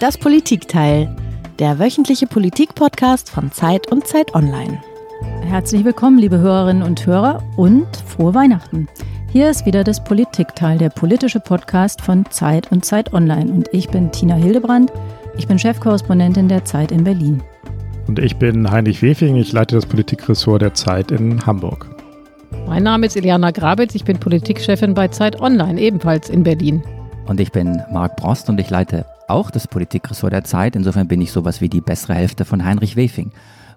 Das Politikteil, der wöchentliche Politik-Podcast von Zeit und Zeit Online. Herzlich willkommen, liebe Hörerinnen und Hörer und frohe Weihnachten. Hier ist wieder das Politikteil, der politische Podcast von Zeit und Zeit Online. Und ich bin Tina Hildebrand. Ich bin Chefkorrespondentin der Zeit in Berlin. Und ich bin Heinrich Wefing. Ich leite das Politikressort der Zeit in Hamburg. Mein Name ist Iliana Grabitz. Ich bin Politikchefin bei Zeit Online, ebenfalls in Berlin. Und ich bin Marc Brost und ich leite auch das Politikressort der Zeit. Insofern bin ich sowas wie die bessere Hälfte von Heinrich Wefing.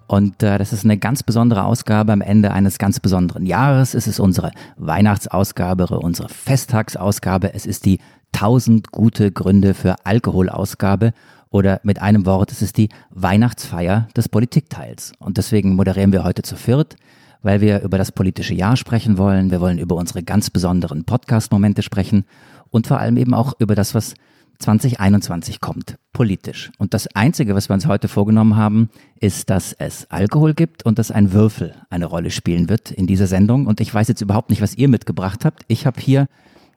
Und äh, das ist eine ganz besondere Ausgabe am Ende eines ganz besonderen Jahres. Es ist unsere Weihnachtsausgabe, unsere Festtagsausgabe. Es ist die 1000 gute Gründe für Alkoholausgabe. Oder mit einem Wort, es ist die Weihnachtsfeier des Politikteils. Und deswegen moderieren wir heute zu viert, weil wir über das politische Jahr sprechen wollen. Wir wollen über unsere ganz besonderen Podcast-Momente sprechen und vor allem eben auch über das, was 2021 kommt, politisch. Und das Einzige, was wir uns heute vorgenommen haben, ist, dass es Alkohol gibt und dass ein Würfel eine Rolle spielen wird in dieser Sendung. Und ich weiß jetzt überhaupt nicht, was ihr mitgebracht habt. Ich habe hier,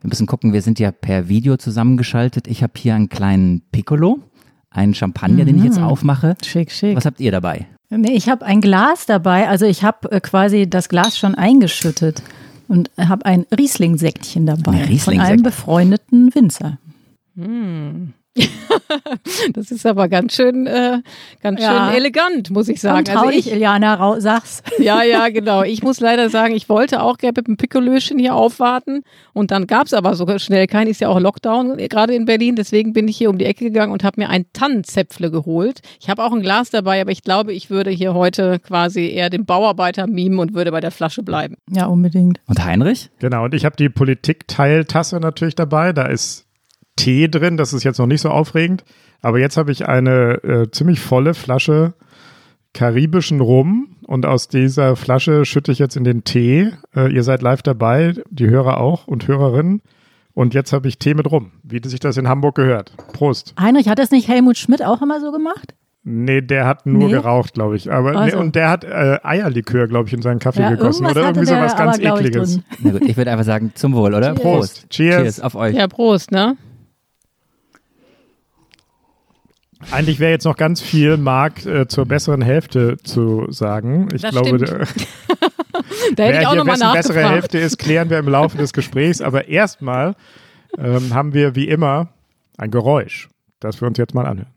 wir müssen gucken, wir sind ja per Video zusammengeschaltet. Ich habe hier einen kleinen Piccolo, einen Champagner, mhm. den ich jetzt mhm. aufmache. Schick, schick. Was habt ihr dabei? Nee, ich habe ein Glas dabei. Also ich habe äh, quasi das Glas schon eingeschüttet und habe ein Riesling-Säckchen dabei. Ein Riesling von einem befreundeten Winzer. Hm. das ist aber ganz schön, äh, ganz ja. schön elegant, muss ich sagen. Komm, trau also ich, Iliana, sag's. Ja, ja, genau. Ich muss leider sagen, ich wollte auch gerne mit dem Pikolöchen hier aufwarten und dann gab's aber so schnell keinen. Ist ja auch Lockdown gerade in Berlin, deswegen bin ich hier um die Ecke gegangen und habe mir ein Tannenzäpfle geholt. Ich habe auch ein Glas dabei, aber ich glaube, ich würde hier heute quasi eher den Bauarbeiter mimen und würde bei der Flasche bleiben. Ja, unbedingt. Und Heinrich? Genau, und ich habe die Politikteiltasse natürlich dabei. Da ist Tee drin. Das ist jetzt noch nicht so aufregend. Aber jetzt habe ich eine äh, ziemlich volle Flasche karibischen Rum und aus dieser Flasche schütte ich jetzt in den Tee. Äh, ihr seid live dabei, die Hörer auch und Hörerinnen. Und jetzt habe ich Tee mit Rum, wie sich das in Hamburg gehört. Prost. Heinrich, hat das nicht Helmut Schmidt auch immer so gemacht? Nee, der hat nur nee. geraucht, glaube ich. Aber also. nee, und der hat äh, Eierlikör, glaube ich, in seinen Kaffee ja, gegossen oder irgendwie so was ganz ekliges. Na gut, ich würde einfach sagen zum Wohl, oder? Cheers. Prost. Cheers. Cheers auf euch. Ja, Prost, ne? Eigentlich wäre jetzt noch ganz viel, Marc, äh, zur besseren Hälfte zu sagen. Ich das glaube, da, da hätte ich auch noch mal nachgefragt. bessere Hälfte ist, klären wir im Laufe des Gesprächs. Aber erstmal ähm, haben wir wie immer ein Geräusch, das wir uns jetzt mal anhören.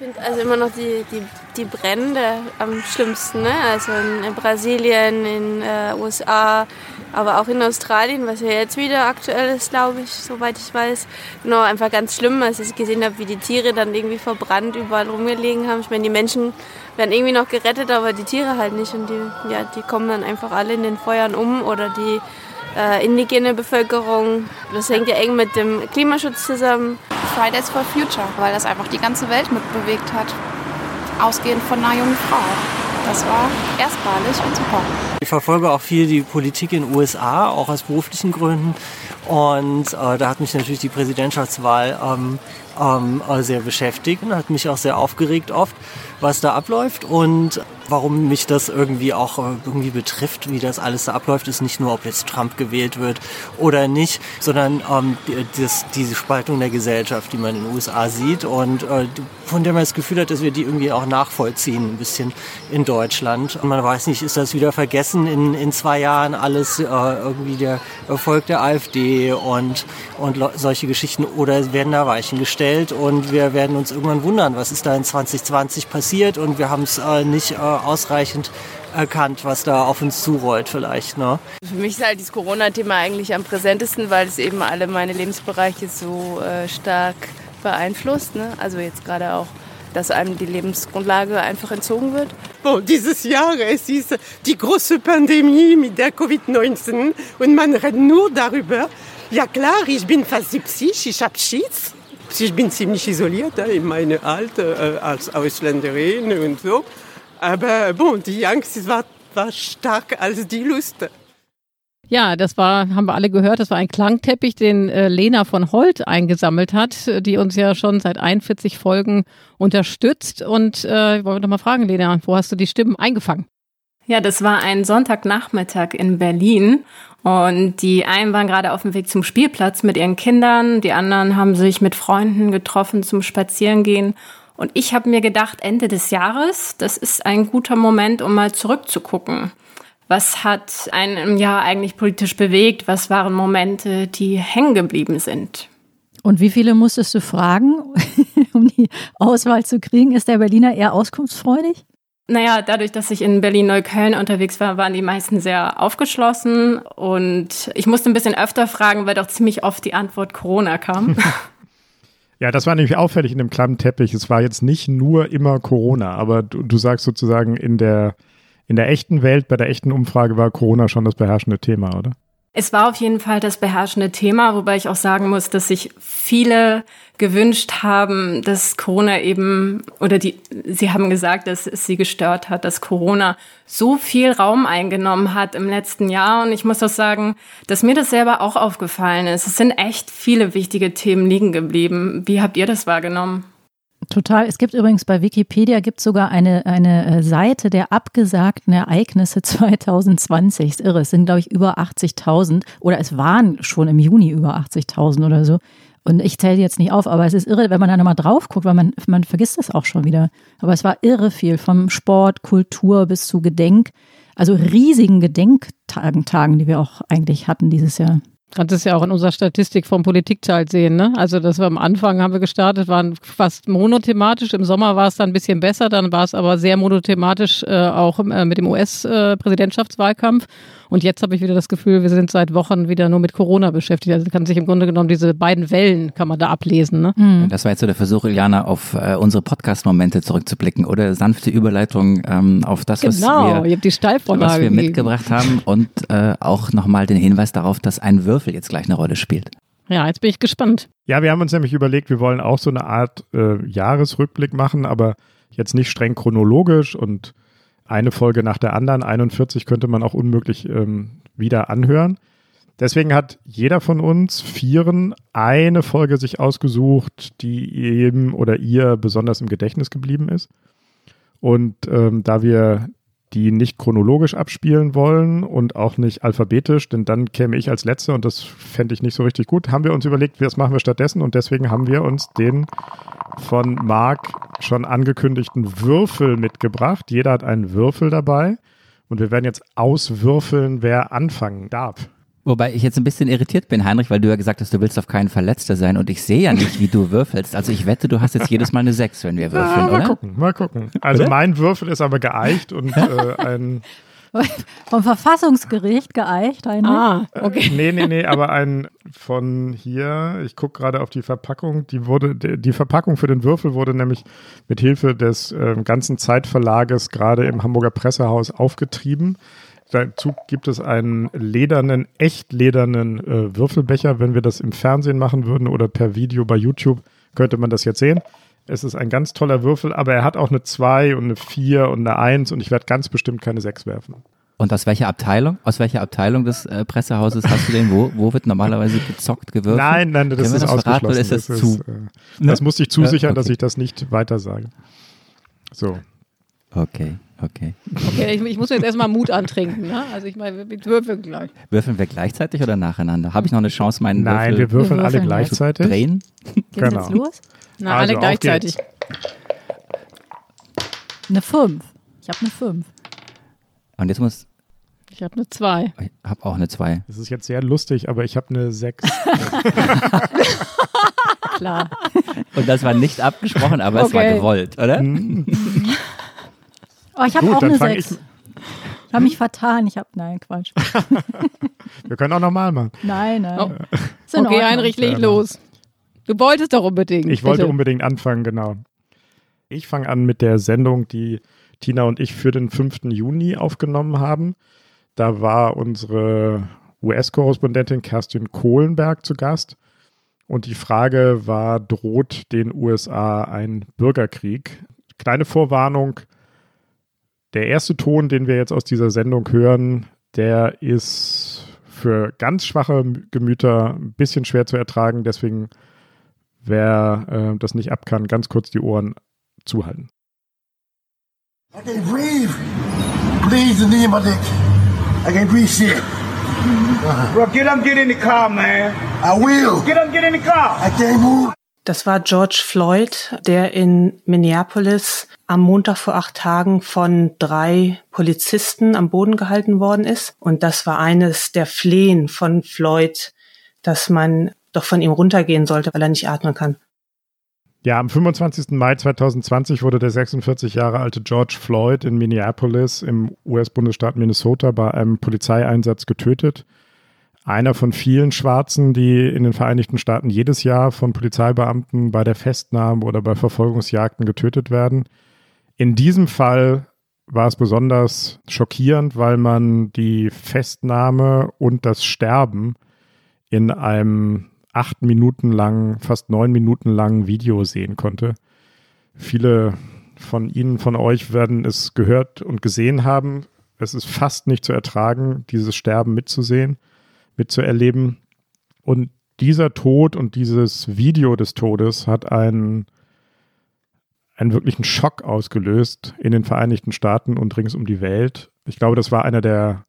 Ich finde also immer noch die, die, die Brände am schlimmsten. Ne? Also in Brasilien, in äh, USA, aber auch in Australien, was ja jetzt wieder aktuell ist, glaube ich, soweit ich weiß. Genau, einfach ganz schlimm, als ich gesehen habe, wie die Tiere dann irgendwie verbrannt überall rumgelegen haben. Ich meine, die Menschen werden irgendwie noch gerettet, aber die Tiere halt nicht. Und die, ja, die kommen dann einfach alle in den Feuern um oder die äh, indigene Bevölkerung. Das hängt ja eng mit dem Klimaschutz zusammen. Fridays for Future, weil das einfach die ganze Welt mitbewegt hat. Ausgehend von einer jungen Frau. Das war erstmalig und super. Ich verfolge auch viel die Politik in den USA, auch aus beruflichen Gründen. Und äh, da hat mich natürlich die Präsidentschaftswahl ähm, ähm, sehr beschäftigt und hat mich auch sehr aufgeregt oft, was da abläuft. Und warum mich das irgendwie auch äh, irgendwie betrifft, wie das alles da abläuft, ist nicht nur, ob jetzt Trump gewählt wird oder nicht, sondern ähm, das, diese Spaltung der Gesellschaft, die man in den USA sieht und äh, von der man das Gefühl hat, dass wir die irgendwie auch nachvollziehen, ein bisschen in Deutschland. Und man weiß nicht, ist das wieder vergessen in, in zwei Jahren alles äh, irgendwie der Erfolg der AfD und, und solche Geschichten oder werden da Weichen gestellt und wir werden uns irgendwann wundern, was ist da in 2020 passiert und wir haben es äh, nicht äh, ausreichend erkannt, was da auf uns zurollt vielleicht. Ne? Für mich ist halt dieses Corona-Thema eigentlich am präsentesten, weil es eben alle meine Lebensbereiche so äh, stark beeinflusst. Ne? Also jetzt gerade auch, dass einem die Lebensgrundlage einfach entzogen wird. Bon, dieses Jahr, es ist die große Pandemie mit der Covid-19 und man redet nur darüber. Ja klar, ich bin fast 70, ich habe Schiss. Ich bin ziemlich isoliert in meinem Alter äh, als Ausländerin und so. Aber bon, die Angst war, war stark als die Lust. Ja, das war, haben wir alle gehört, das war ein Klangteppich, den äh, Lena von Holt eingesammelt hat, die uns ja schon seit 41 Folgen unterstützt. Und äh, ich wollte noch mal fragen, Lena, wo hast du die Stimmen eingefangen? Ja, das war ein Sonntagnachmittag in Berlin Und die einen waren gerade auf dem Weg zum Spielplatz mit ihren Kindern, die anderen haben sich mit Freunden getroffen zum Spazierengehen. Und ich habe mir gedacht, Ende des Jahres, das ist ein guter Moment, um mal zurückzugucken. Was hat einen im Jahr eigentlich politisch bewegt? Was waren Momente, die hängen geblieben sind? Und wie viele musstest du fragen, um die Auswahl zu kriegen? Ist der Berliner eher auskunftsfreudig? Naja, dadurch, dass ich in Berlin-Neukölln unterwegs war, waren die meisten sehr aufgeschlossen. Und ich musste ein bisschen öfter fragen, weil doch ziemlich oft die Antwort Corona kam. Ja, das war nämlich auffällig in dem klammen Teppich. Es war jetzt nicht nur immer Corona, aber du, du sagst sozusagen in der, in der echten Welt, bei der echten Umfrage war Corona schon das beherrschende Thema, oder? Es war auf jeden Fall das beherrschende Thema, wobei ich auch sagen muss, dass sich viele gewünscht haben, dass Corona eben, oder die, sie haben gesagt, dass es sie gestört hat, dass Corona so viel Raum eingenommen hat im letzten Jahr. Und ich muss auch sagen, dass mir das selber auch aufgefallen ist. Es sind echt viele wichtige Themen liegen geblieben. Wie habt ihr das wahrgenommen? Total. Es gibt übrigens bei Wikipedia gibt sogar eine, eine äh, Seite der abgesagten Ereignisse 2020. Ist irre. Es sind, glaube ich, über 80.000 oder es waren schon im Juni über 80.000 oder so. Und ich zähle jetzt nicht auf, aber es ist irre, wenn man da nochmal drauf guckt, weil man, man vergisst es auch schon wieder. Aber es war irre viel, vom Sport, Kultur bis zu Gedenk, also riesigen Gedenktagen, Tagen, die wir auch eigentlich hatten dieses Jahr. Kannst es ja auch in unserer Statistik vom Politikteil sehen, ne? Also, dass wir am Anfang haben wir gestartet, waren fast monothematisch. Im Sommer war es dann ein bisschen besser, dann war es aber sehr monothematisch äh, auch äh, mit dem US-Präsidentschaftswahlkampf. Äh, und jetzt habe ich wieder das Gefühl, wir sind seit Wochen wieder nur mit Corona beschäftigt. Also kann sich im Grunde genommen diese beiden Wellen kann man da ablesen. Ne? Mhm. Das war jetzt so der Versuch, Iliana, auf äh, unsere Podcast-Momente zurückzublicken oder sanfte Überleitung ähm, auf das, genau, was wir, ihr habt die Steilvorlage was wir mitgebracht haben und äh, auch nochmal den Hinweis darauf, dass ein Würfel jetzt gleich eine Rolle spielt. Ja, jetzt bin ich gespannt. Ja, wir haben uns nämlich überlegt, wir wollen auch so eine Art äh, Jahresrückblick machen, aber jetzt nicht streng chronologisch und eine Folge nach der anderen. 41 könnte man auch unmöglich ähm, wieder anhören. Deswegen hat jeder von uns Vieren eine Folge sich ausgesucht, die ihm oder ihr besonders im Gedächtnis geblieben ist. Und ähm, da wir die nicht chronologisch abspielen wollen und auch nicht alphabetisch, denn dann käme ich als Letzter und das fände ich nicht so richtig gut, haben wir uns überlegt, was machen wir stattdessen und deswegen haben wir uns den von Marc schon angekündigten Würfel mitgebracht. Jeder hat einen Würfel dabei und wir werden jetzt auswürfeln, wer anfangen darf. Wobei ich jetzt ein bisschen irritiert bin, Heinrich, weil du ja gesagt hast, du willst auf keinen Verletzter sein und ich sehe ja nicht, wie du würfelst. Also ich wette, du hast jetzt jedes Mal eine 6, wenn wir würfeln, ja, mal oder? gucken, mal gucken. Also Oder? mein Würfel ist aber geeicht und äh, ein Vom Verfassungsgericht geeicht. Heinrich. Ah, okay. Nee, nee, nee, aber ein von hier, ich gucke gerade auf die Verpackung, die wurde, die die Verpackung für den Würfel wurde nämlich mit Hilfe des äh, ganzen Zeitverlages gerade im Hamburger Pressehaus aufgetrieben. Dazu gibt es einen ledernen, echt ledernen äh, Würfelbecher. Wenn wir das im Fernsehen machen würden oder per Video bei YouTube, könnte man das jetzt sehen. Es ist ein ganz toller Würfel, aber er hat auch eine 2 und eine 4 und eine 1 und ich werde ganz bestimmt keine 6 werfen. Und aus welcher Abteilung? Aus welcher Abteilung des äh, Pressehauses hast du den? Wo, wo wird normalerweise gezockt, gewürfelt? Nein, nein, das wir ist das verraten ausgeschlossen. oder ist das, das, zu? ist, äh, das musste ich zusichern, Ja, dass okay. ich das nicht weiter sage. So. Okay, okay. Okay, ich, ich muss mir jetzt erstmal Mut antrinken. Ne? Also ich meine, wir würfeln gleich. Würfeln wir gleichzeitig oder nacheinander? Habe ich noch eine Chance, meinen Nein, Würfel wir würfeln Wir alle würfeln gleichzeitig. zu drehen? Geht's genau. jetzt los? Na, Also, alle gleichzeitig. Eine 5. Ich habe eine 5. Und jetzt muss, Ich habe eine 2. ich habe auch eine 2. Das ist jetzt sehr lustig, aber ich habe eine 6. Klar. Und das war nicht abgesprochen, aber es war Okay. gewollt, oder? Oh, ich habe auch eine fang 6. ich- Ich habe mich vertan. Ich habe, nein, Quatsch. Wir können auch nochmal machen. Nein, nein. Oh. Ist in Okay, Ordnung. Heinrich, leg los. Du wolltest doch unbedingt. Ich wollte Bitte. unbedingt anfangen, genau. Ich fange an mit der Sendung, die Tina und ich für den 5. Juni aufgenommen haben. Da war unsere US-Korrespondentin Kerstin Kohlenberg zu Gast. Und die Frage war, droht den USA ein Bürgerkrieg? Kleine Vorwarnung. Der erste Ton, den wir jetzt aus dieser Sendung hören, der ist für ganz schwache Gemüter ein bisschen schwer zu ertragen. Deswegen, wer äh, das nicht ab kann, ganz kurz die Ohren zuhalten. I can't breathe. Bleeds in the end of my dick. I can't breathe shit. Bro, get up, get in the car, man. I will. Get up, get in the car. I can't move. Das war George Floyd, der in Minneapolis am Montag vor acht Tagen von drei Polizisten am Boden gehalten worden ist. Und das war eines der Flehen von Floyd, dass man doch von ihm runtergehen sollte, weil er nicht atmen kann. Ja, am 25. Mai 2020 wurde der 46 Jahre alte George Floyd in Minneapolis im US-Bundesstaat Minnesota bei einem Polizeieinsatz getötet. Einer von vielen Schwarzen, die in den Vereinigten Staaten jedes Jahr von Polizeibeamten bei der Festnahme oder bei Verfolgungsjagden getötet werden. In diesem Fall war es besonders schockierend, weil man die Festnahme und das Sterben in einem acht Minuten lang, fast neun Minuten langen Video sehen konnte. Viele von Ihnen, von euch werden es gehört und gesehen haben. Es ist fast nicht zu ertragen, dieses Sterben mitzusehen, mitzuerleben. Und dieser Tod und dieses Video des Todes hat einen, einen wirklichen Schock ausgelöst in den Vereinigten Staaten und rings um die Welt. Ich glaube, das war einer der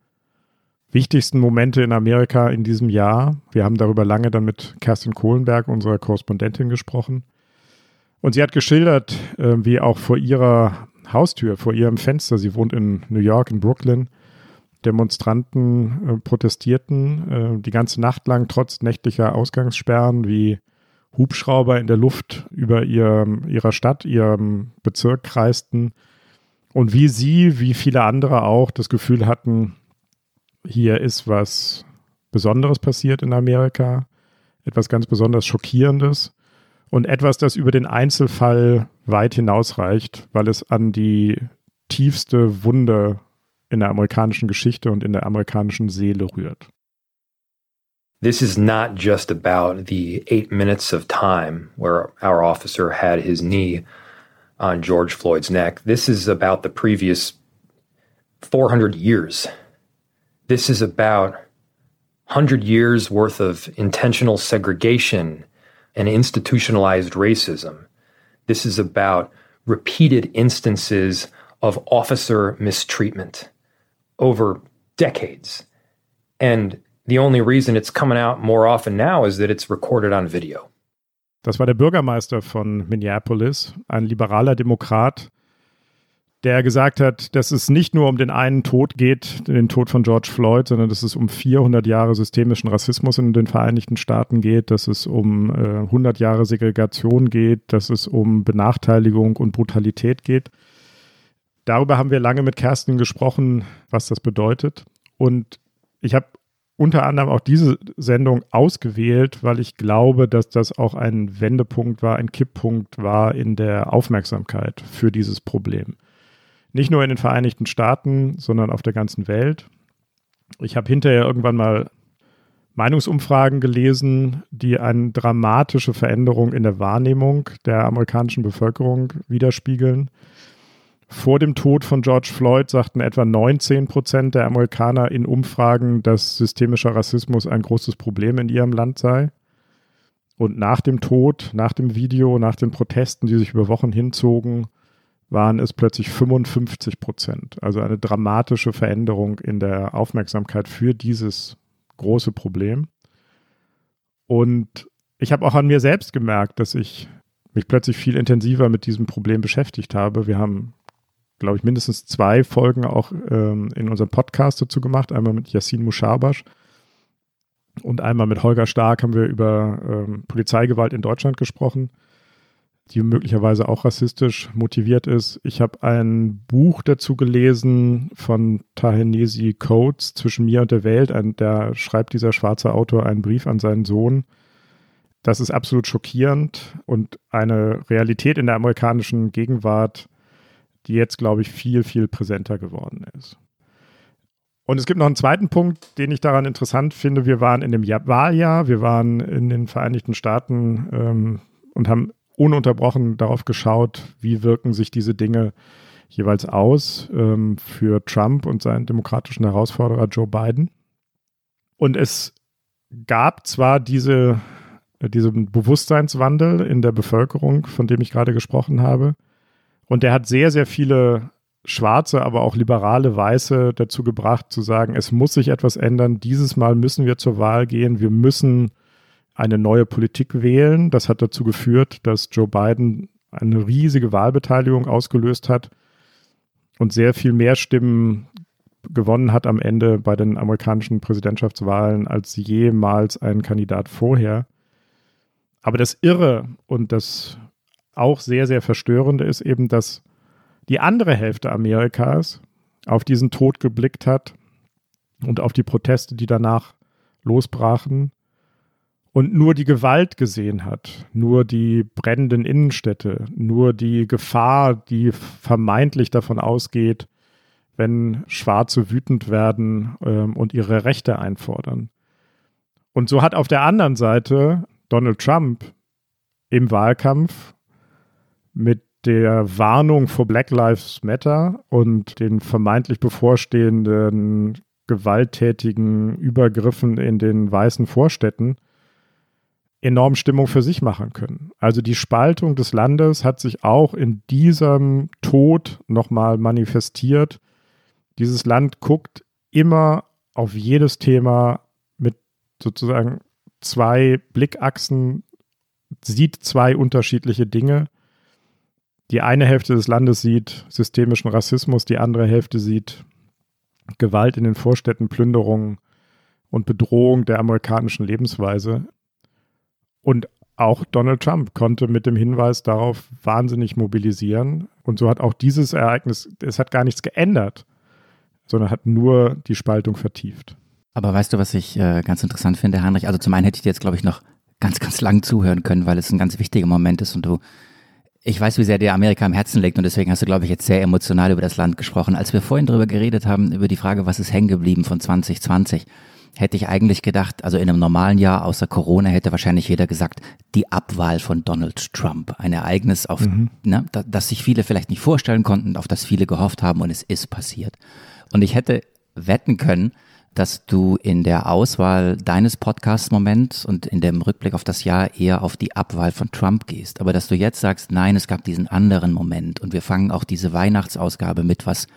wichtigsten Momente in Amerika in diesem Jahr. Wir haben darüber lange dann mit Kerstin Kohlenberg, unserer Korrespondentin, gesprochen. Und sie hat geschildert, äh, wie auch vor ihrer Haustür, vor ihrem Fenster, sie wohnt in New York, in Brooklyn, Demonstranten äh, protestierten äh, die ganze Nacht lang trotz nächtlicher Ausgangssperren, wie Hubschrauber in der Luft über ihr, ihrer Stadt, ihrem Bezirk kreisten. Und wie sie, wie viele andere auch, das Gefühl hatten, hier ist was Besonderes passiert in Amerika, etwas ganz besonders Schockierendes und etwas, das über den Einzelfall weit hinausreicht, weil es an die tiefste Wunde in der amerikanischen Geschichte und in der amerikanischen Seele rührt. This is not just about the eight minutes of time where our officer had his knee on George Floyd's neck. This is about the previous 400 years This is about 100 years worth of intentional segregation and institutionalized racism. This is about repeated instances of officer mistreatment over decades. And the only reason it's coming out more often now is that it's recorded on video. Das war der Bürgermeister von Minneapolis, ein liberaler Demokrat, der gesagt hat, dass es nicht nur um den einen Tod geht, den Tod von George Floyd, sondern dass es um 400 Jahre systemischen Rassismus in den Vereinigten Staaten geht, dass es um äh, 100 Jahre Segregation geht, dass es um Benachteiligung und Brutalität geht. Darüber haben wir lange mit Kerstin gesprochen, was das bedeutet. Und ich habe unter anderem auch diese Sendung ausgewählt, weil ich glaube, dass das auch ein Wendepunkt war, ein Kipppunkt war in der Aufmerksamkeit für dieses Problem. Nicht nur in den Vereinigten Staaten, sondern auf der ganzen Welt. Ich habe hinterher irgendwann mal Meinungsumfragen gelesen, die eine dramatische Veränderung in der Wahrnehmung der amerikanischen Bevölkerung widerspiegeln. Vor dem Tod von George Floyd sagten etwa 19 Prozent der Amerikaner in Umfragen, dass systemischer Rassismus ein großes Problem in ihrem Land sei. Und nach dem Tod, nach dem Video, nach den Protesten, die sich über Wochen hinzogen, waren es plötzlich 55 Prozent. Also eine dramatische Veränderung in der Aufmerksamkeit für dieses große Problem. Und ich habe auch an mir selbst gemerkt, dass ich mich plötzlich viel intensiver mit diesem Problem beschäftigt habe. Wir haben, glaube ich, mindestens zwei Folgen auch ähm, in unserem Podcast dazu gemacht. Einmal mit Yassin Mushabash und einmal mit Holger Stark haben wir über ähm, Polizeigewalt in Deutschland gesprochen die möglicherweise auch rassistisch motiviert ist. Ich habe ein Buch dazu gelesen von Tahenesi Coates, Zwischen mir und der Welt. Ein, da schreibt dieser schwarze Autor einen Brief an seinen Sohn. Das ist absolut schockierend und eine Realität in der amerikanischen Gegenwart, die jetzt, glaube ich, viel, viel präsenter geworden ist. Und es gibt noch einen zweiten Punkt, den ich daran interessant finde. Wir waren in dem Wahljahr, wir waren in den Vereinigten Staaten ähm, und haben ununterbrochen darauf geschaut, wie wirken sich diese Dinge jeweils aus ähm, für Trump und seinen demokratischen Herausforderer Joe Biden. Und es gab zwar diese, äh, diesen Bewusstseinswandel in der Bevölkerung, von dem ich gerade gesprochen habe, und der hat sehr, sehr viele schwarze, aber auch liberale Weiße dazu gebracht zu sagen, es muss sich etwas ändern. Dieses Mal müssen wir zur Wahl gehen. Wir müssen eine neue Politik wählen. Das hat dazu geführt, dass Joe Biden eine riesige Wahlbeteiligung ausgelöst hat und sehr viel mehr Stimmen gewonnen hat am Ende bei den amerikanischen Präsidentschaftswahlen als jemals ein Kandidat vorher. Aber das Irre und das auch sehr, sehr Verstörende ist eben, dass die andere Hälfte Amerikas auf diesen Tod geblickt hat und auf die Proteste, die danach losbrachen und nur die Gewalt gesehen hat, nur die brennenden Innenstädte, nur die Gefahr, die vermeintlich davon ausgeht, wenn Schwarze wütend werden ähm, und ihre Rechte einfordern. Und so hat auf der anderen Seite Donald Trump im Wahlkampf mit der Warnung vor Black Lives Matter und den vermeintlich bevorstehenden gewalttätigen Übergriffen in den weißen Vorstädten enorm Stimmung für sich machen können. Also die Spaltung des Landes hat sich auch in diesem Tod nochmal manifestiert. Dieses Land guckt immer auf jedes Thema mit sozusagen zwei Blickachsen, sieht zwei unterschiedliche Dinge. Die eine Hälfte des Landes sieht systemischen Rassismus, die andere Hälfte sieht Gewalt in den Vorstädten, Plünderungen und Bedrohung der amerikanischen Lebensweise. Und auch Donald Trump konnte mit dem Hinweis darauf wahnsinnig mobilisieren. Und so hat auch dieses Ereignis, es hat gar nichts geändert, sondern hat nur die Spaltung vertieft. Aber weißt du, was ich äh, ganz interessant finde, Heinrich? Also zum einen hätte ich dir jetzt, glaube ich, noch ganz, ganz lang zuhören können, weil es ein ganz wichtiger Moment ist und du, ich weiß, wie sehr dir Amerika am Herzen liegt und deswegen hast du, glaube ich, jetzt sehr emotional über das Land gesprochen. Als wir vorhin darüber geredet haben, über die Frage, was ist hängen geblieben von 2020, hätte ich eigentlich gedacht, also in einem normalen Jahr außer Corona hätte wahrscheinlich jeder gesagt, die Abwahl von Donald Trump. Ein Ereignis, auf, mhm. ne, das sich viele vielleicht nicht vorstellen konnten, auf das viele gehofft haben und es ist passiert. Und ich hätte wetten können, dass du in der Auswahl deines Podcast-Moments und in dem Rückblick auf das Jahr eher auf die Abwahl von Trump gehst. Aber dass du jetzt sagst, nein, es gab diesen anderen Moment und wir fangen auch diese Weihnachtsausgabe mit was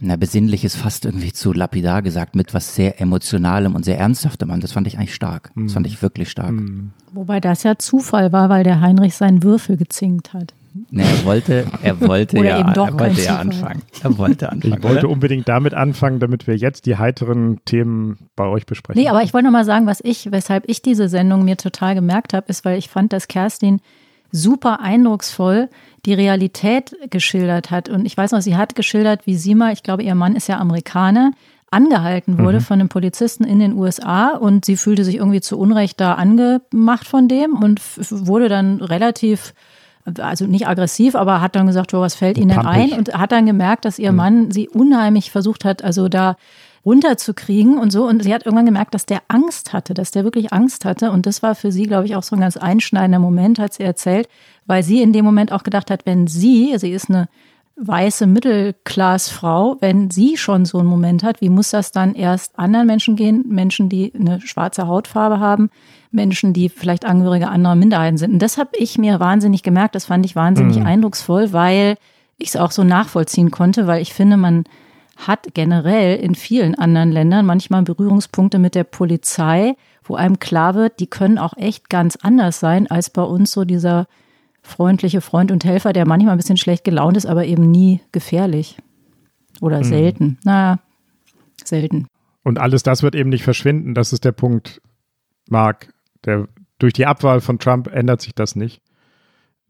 na, besinnliches fast irgendwie zu lapidar gesagt, mit was sehr emotionalem und sehr ernsthaftem an. Das fand ich eigentlich stark. Das fand ich wirklich stark. Mhm. Wobei das ja Zufall war, weil der Heinrich seinen Würfel gezinkt hat. Nee, er wollte, er wollte ja, er wollte ja anfangen. Er wollte anfangen. Ich wollte oder? unbedingt damit anfangen, damit wir jetzt die heiteren Themen bei euch besprechen. Nee, aber ich wollte noch mal sagen, was ich, weshalb ich diese Sendung mir total gemerkt habe, ist, weil ich fand, dass Kerstin super eindrucksvoll die Realität geschildert hat. Und ich weiß noch, sie hat geschildert, wie sie mal, ich glaube, ihr Mann ist ja Amerikaner, angehalten wurde mhm. von einem Polizisten in den USA und sie fühlte sich irgendwie zu Unrecht da angemacht von dem und wurde dann relativ also nicht aggressiv, aber hat dann gesagt, oh, was fällt Ihnen denn ein? Und hat dann gemerkt, dass ihr mhm. Mann sie unheimlich versucht hat, also da runterzukriegen und so. Und sie hat irgendwann gemerkt, dass der Angst hatte, dass der wirklich Angst hatte. Und das war für sie, glaube ich, auch so ein ganz einschneidender Moment, hat sie erzählt, weil sie in dem Moment auch gedacht hat, wenn sie, sie ist eine weiße Mittelklassfrau, wenn sie schon so einen Moment hat, wie muss das dann erst anderen Menschen gehen? Menschen, die eine schwarze Hautfarbe haben, Menschen, die vielleicht Angehörige anderer Minderheiten sind. Und das habe ich mir wahnsinnig gemerkt. Das fand ich wahnsinnig mhm. eindrucksvoll, weil ich es auch so nachvollziehen konnte, weil ich finde, man hat generell in vielen anderen Ländern manchmal Berührungspunkte mit der Polizei, wo einem klar wird, die können auch echt ganz anders sein als bei uns so dieser freundliche Freund und Helfer, der manchmal ein bisschen schlecht gelaunt ist, aber eben nie gefährlich. Oder mhm. selten. Na, selten. Und alles das wird eben nicht verschwinden. Das ist der Punkt, Marc. Der, durch die Abwahl von Trump ändert sich das nicht.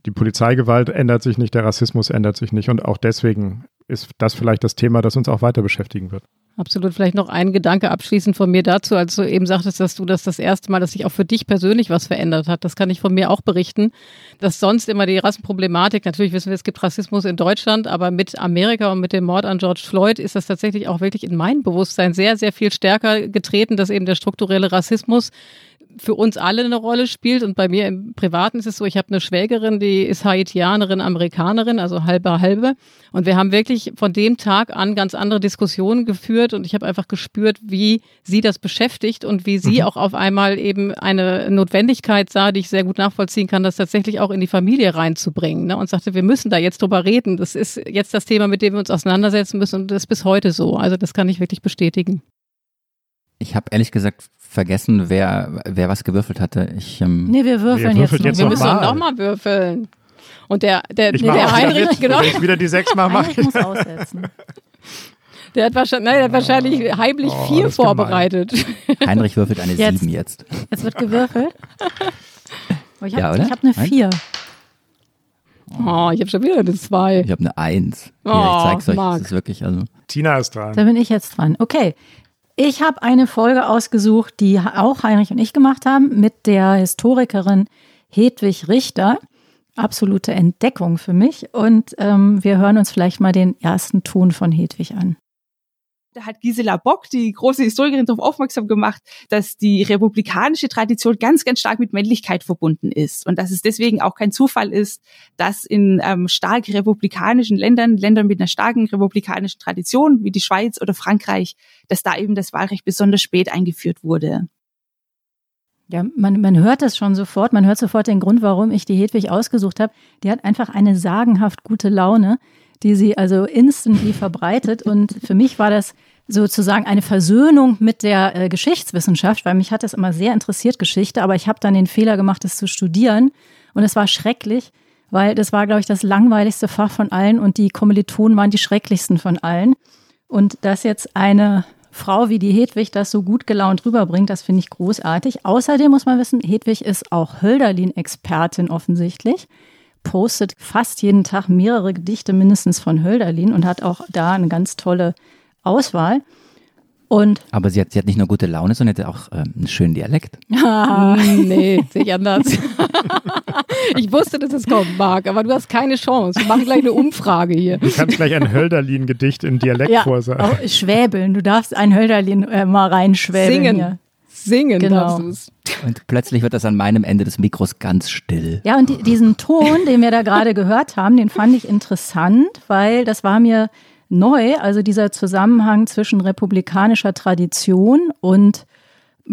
Die Polizeigewalt ändert sich nicht, der Rassismus ändert sich nicht. Und auch deswegen ist das vielleicht das Thema, das uns auch weiter beschäftigen wird. Absolut. Vielleicht noch ein Gedanke abschließend von mir dazu, als du eben sagtest, dass du das das erste Mal, dass sich auch für dich persönlich was verändert hat. Das kann ich von mir auch berichten, dass sonst immer die Rassenproblematik, natürlich wissen wir, es gibt Rassismus in Deutschland, aber mit Amerika und mit dem Mord an George Floyd ist das tatsächlich auch wirklich in mein Bewusstsein sehr, sehr viel stärker getreten, dass eben der strukturelle Rassismus für uns alle eine Rolle spielt. Und bei mir im Privaten ist es so, ich habe eine Schwägerin, die ist Haitianerin, Amerikanerin, also halbe halbe. Und wir haben wirklich von dem Tag an ganz andere Diskussionen geführt und ich habe einfach gespürt, wie sie das beschäftigt und wie sie mhm. auch auf einmal eben eine Notwendigkeit sah, die ich sehr gut nachvollziehen kann, das tatsächlich auch in die Familie reinzubringen. Ne? Und sagte, wir müssen da jetzt drüber reden. Das ist jetzt das Thema, mit dem wir uns auseinandersetzen müssen und das ist bis heute so. Also das kann ich wirklich bestätigen. Ich habe ehrlich gesagt vergessen, wer, wer was gewürfelt hatte. Ich, ähm nee, wir würfeln jetzt, noch. jetzt. Wir müssen noch mal würfeln. Und der, der, ich der Heinrich, jetzt, genau. wieder die sechs mal machen. muss aussetzen. Der hat wahrscheinlich, nein, der hat wahrscheinlich heimlich oh, vier vorbereitet. Heinrich würfelt eine jetzt. sieben jetzt. Jetzt wird gewürfelt. Oh, ich habe ja, hab eine vier. Oh, ich habe schon wieder eine zwei. Ich habe eine eins. Hier, oh, ich zeig's euch. Das ist wirklich, also. Tina ist dran. Da bin ich jetzt dran. Okay. Ich habe eine Folge ausgesucht, die auch Heinrich und ich gemacht haben, mit der Historikerin Hedwig Richter absolute Entdeckung für mich. Und ähm, wir hören uns vielleicht mal den ersten Ton von Hedwig an. Da hat Gisela Bock, die große Historikerin, darauf aufmerksam gemacht, dass die republikanische Tradition ganz, ganz stark mit Männlichkeit verbunden ist und dass es deswegen auch kein Zufall ist, dass in ähm, stark republikanischen Ländern, Ländern mit einer starken republikanischen Tradition wie die Schweiz oder Frankreich, dass da eben das Wahlrecht besonders spät eingeführt wurde. Ja, man, man hört das schon sofort. Man hört sofort den Grund, warum ich die Hedwig ausgesucht habe. Die hat einfach eine sagenhaft gute Laune, die sie also instantly verbreitet. Und für mich war das sozusagen eine Versöhnung mit der äh, Geschichtswissenschaft, weil mich hat das immer sehr interessiert, Geschichte. Aber ich habe dann den Fehler gemacht, das zu studieren. Und es war schrecklich, weil das war, glaube ich, das langweiligste Fach von allen und die Kommilitonen waren die schrecklichsten von allen. Und dass jetzt eine Frau wie die Hedwig das so gut gelaunt rüberbringt, das finde ich großartig. Außerdem muss man wissen, Hedwig ist auch Hölderlin-Expertin offensichtlich, postet fast jeden Tag mehrere Gedichte mindestens von Hölderlin und hat auch da eine ganz tolle Auswahl. Und Aber sie hat, sie hat nicht nur gute Laune, sondern hat auch ähm, einen schönen Dialekt. Ah, nee, sehe ich anders. ich wusste, dass es kommen mag, aber du hast keine Chance. Wir machen gleich eine Umfrage hier. Du kannst gleich ein Hölderlin-Gedicht in Dialekt ja, vorsagen. Auch schwäbeln, du darfst ein Hölderlin äh, mal reinschwäbeln. Singen. Hier. Singen genau. darfst Und plötzlich wird das an meinem Ende des Mikros ganz still. Ja, und die, diesen Ton, den wir da gerade gehört haben, den fand ich interessant, weil das war mir neu, also dieser Zusammenhang zwischen republikanischer Tradition und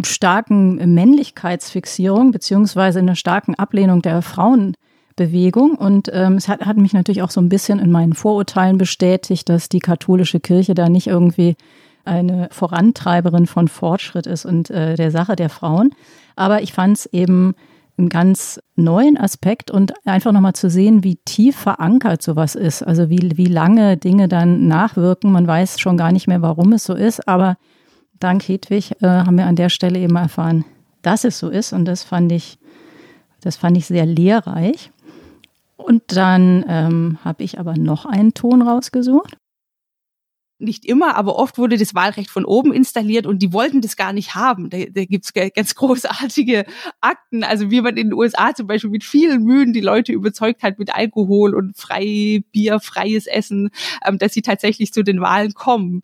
starken Männlichkeitsfixierung beziehungsweise einer starken Ablehnung der Frauenbewegung. Und ähm, es hat, hat mich natürlich auch so ein bisschen in meinen Vorurteilen bestätigt, dass die katholische Kirche da nicht irgendwie eine Vorantreiberin von Fortschritt ist und äh, der Sache der Frauen. Aber ich fand es eben einen ganz neuen Aspekt und einfach nochmal zu sehen, wie tief verankert sowas ist. Also wie, wie lange Dinge dann nachwirken. Man weiß schon gar nicht mehr, warum es so ist, aber dank Hedwig äh, haben wir an der Stelle eben erfahren, dass es so ist und das fand ich, das fand ich sehr lehrreich. Und dann ähm, habe ich aber noch einen Ton rausgesucht nicht immer, aber oft wurde das Wahlrecht von oben installiert und die wollten das gar nicht haben. Da, da gibt's ganz großartige Akten, also wie man in den USA zum Beispiel mit vielen Mühen die Leute überzeugt hat mit Alkohol und frei Bier, freies Essen, ähm, dass sie tatsächlich zu den Wahlen kommen.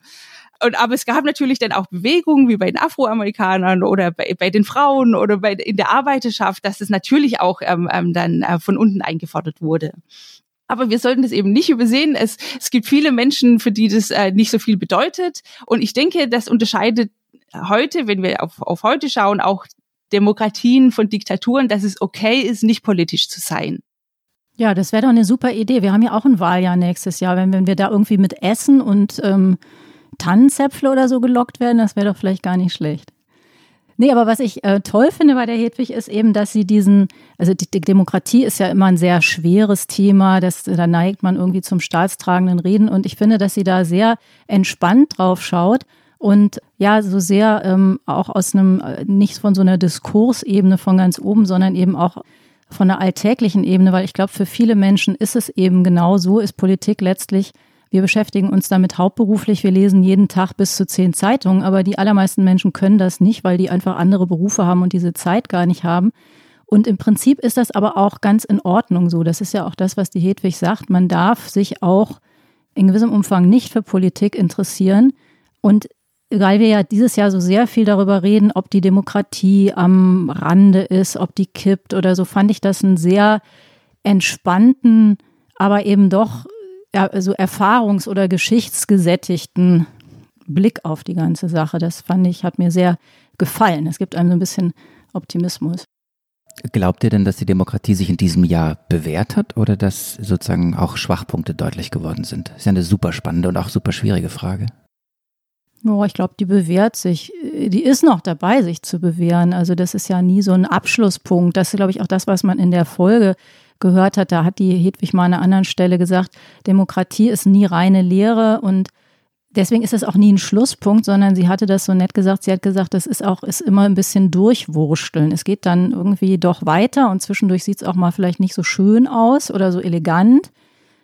Und, aber es gab natürlich dann auch Bewegungen wie bei den Afroamerikanern oder bei, bei den Frauen oder bei, in der Arbeiterschaft, dass es natürlich auch ähm, ähm, dann äh, von unten eingefordert wurde aber wir sollten das eben nicht übersehen. Es, es gibt viele Menschen, für die das äh, nicht so viel bedeutet. Und ich denke, das unterscheidet heute, wenn wir auf, auf heute schauen, auch Demokratien von Diktaturen, dass es okay ist, nicht politisch zu sein. Ja, das wäre doch eine super Idee. Wir haben ja auch ein Wahljahr nächstes Jahr. Wenn, wenn wir da irgendwie mit Essen und ähm, Tannenzäpfle oder so gelockt werden, das wäre doch vielleicht gar nicht schlecht. Nee, aber was ich äh, toll finde bei der Hedwig ist eben, dass sie diesen, also die, die, Demokratie ist ja immer ein sehr schweres Thema, das, da neigt man irgendwie zum staatstragenden Reden. Und ich finde, dass sie da sehr entspannt drauf schaut und ja, so sehr ähm, auch aus einem, äh, nicht von so einer Diskursebene von ganz oben, sondern eben auch von einer alltäglichen Ebene, weil ich glaube, für viele Menschen ist es eben genau so, ist Politik letztlich wir beschäftigen uns damit hauptberuflich. Wir lesen jeden Tag bis zu zehn Zeitungen, aber die allermeisten Menschen können das nicht, weil die einfach andere Berufe haben und diese Zeit gar nicht haben. Und im Prinzip ist das aber auch ganz in Ordnung so. Das ist ja auch das, was die Hedwig sagt. Man darf sich auch in gewissem Umfang nicht für Politik interessieren. Und weil wir ja dieses Jahr so sehr viel darüber reden, ob die Demokratie am Rande ist, ob die kippt oder so, fand ich das einen sehr entspannten, aber eben doch ja, so erfahrungs- oder geschichtsgesättigten Blick auf die ganze Sache. Das fand ich, hat mir sehr gefallen. Es gibt einem so ein bisschen Optimismus. Glaubt ihr denn, dass die Demokratie sich in diesem Jahr bewährt hat oder dass sozusagen auch Schwachpunkte deutlich geworden sind? Das ist ja eine super spannende und auch super schwierige Frage. Oh, ich glaube, die bewährt sich. Die ist noch dabei, sich zu bewähren. Also das ist ja nie so ein Abschlusspunkt. Das ist, glaube ich, auch das, was man in der Folge gehört hat. Da hat die Hedwig mal an einer anderen Stelle gesagt, Demokratie ist nie reine Lehre und deswegen ist es auch nie ein Schlusspunkt, sondern sie hatte das so nett gesagt. Sie hat gesagt, das ist auch, ist immer ein bisschen durchwursteln. Es geht dann irgendwie doch weiter und zwischendurch sieht es auch mal vielleicht nicht so schön aus oder so elegant.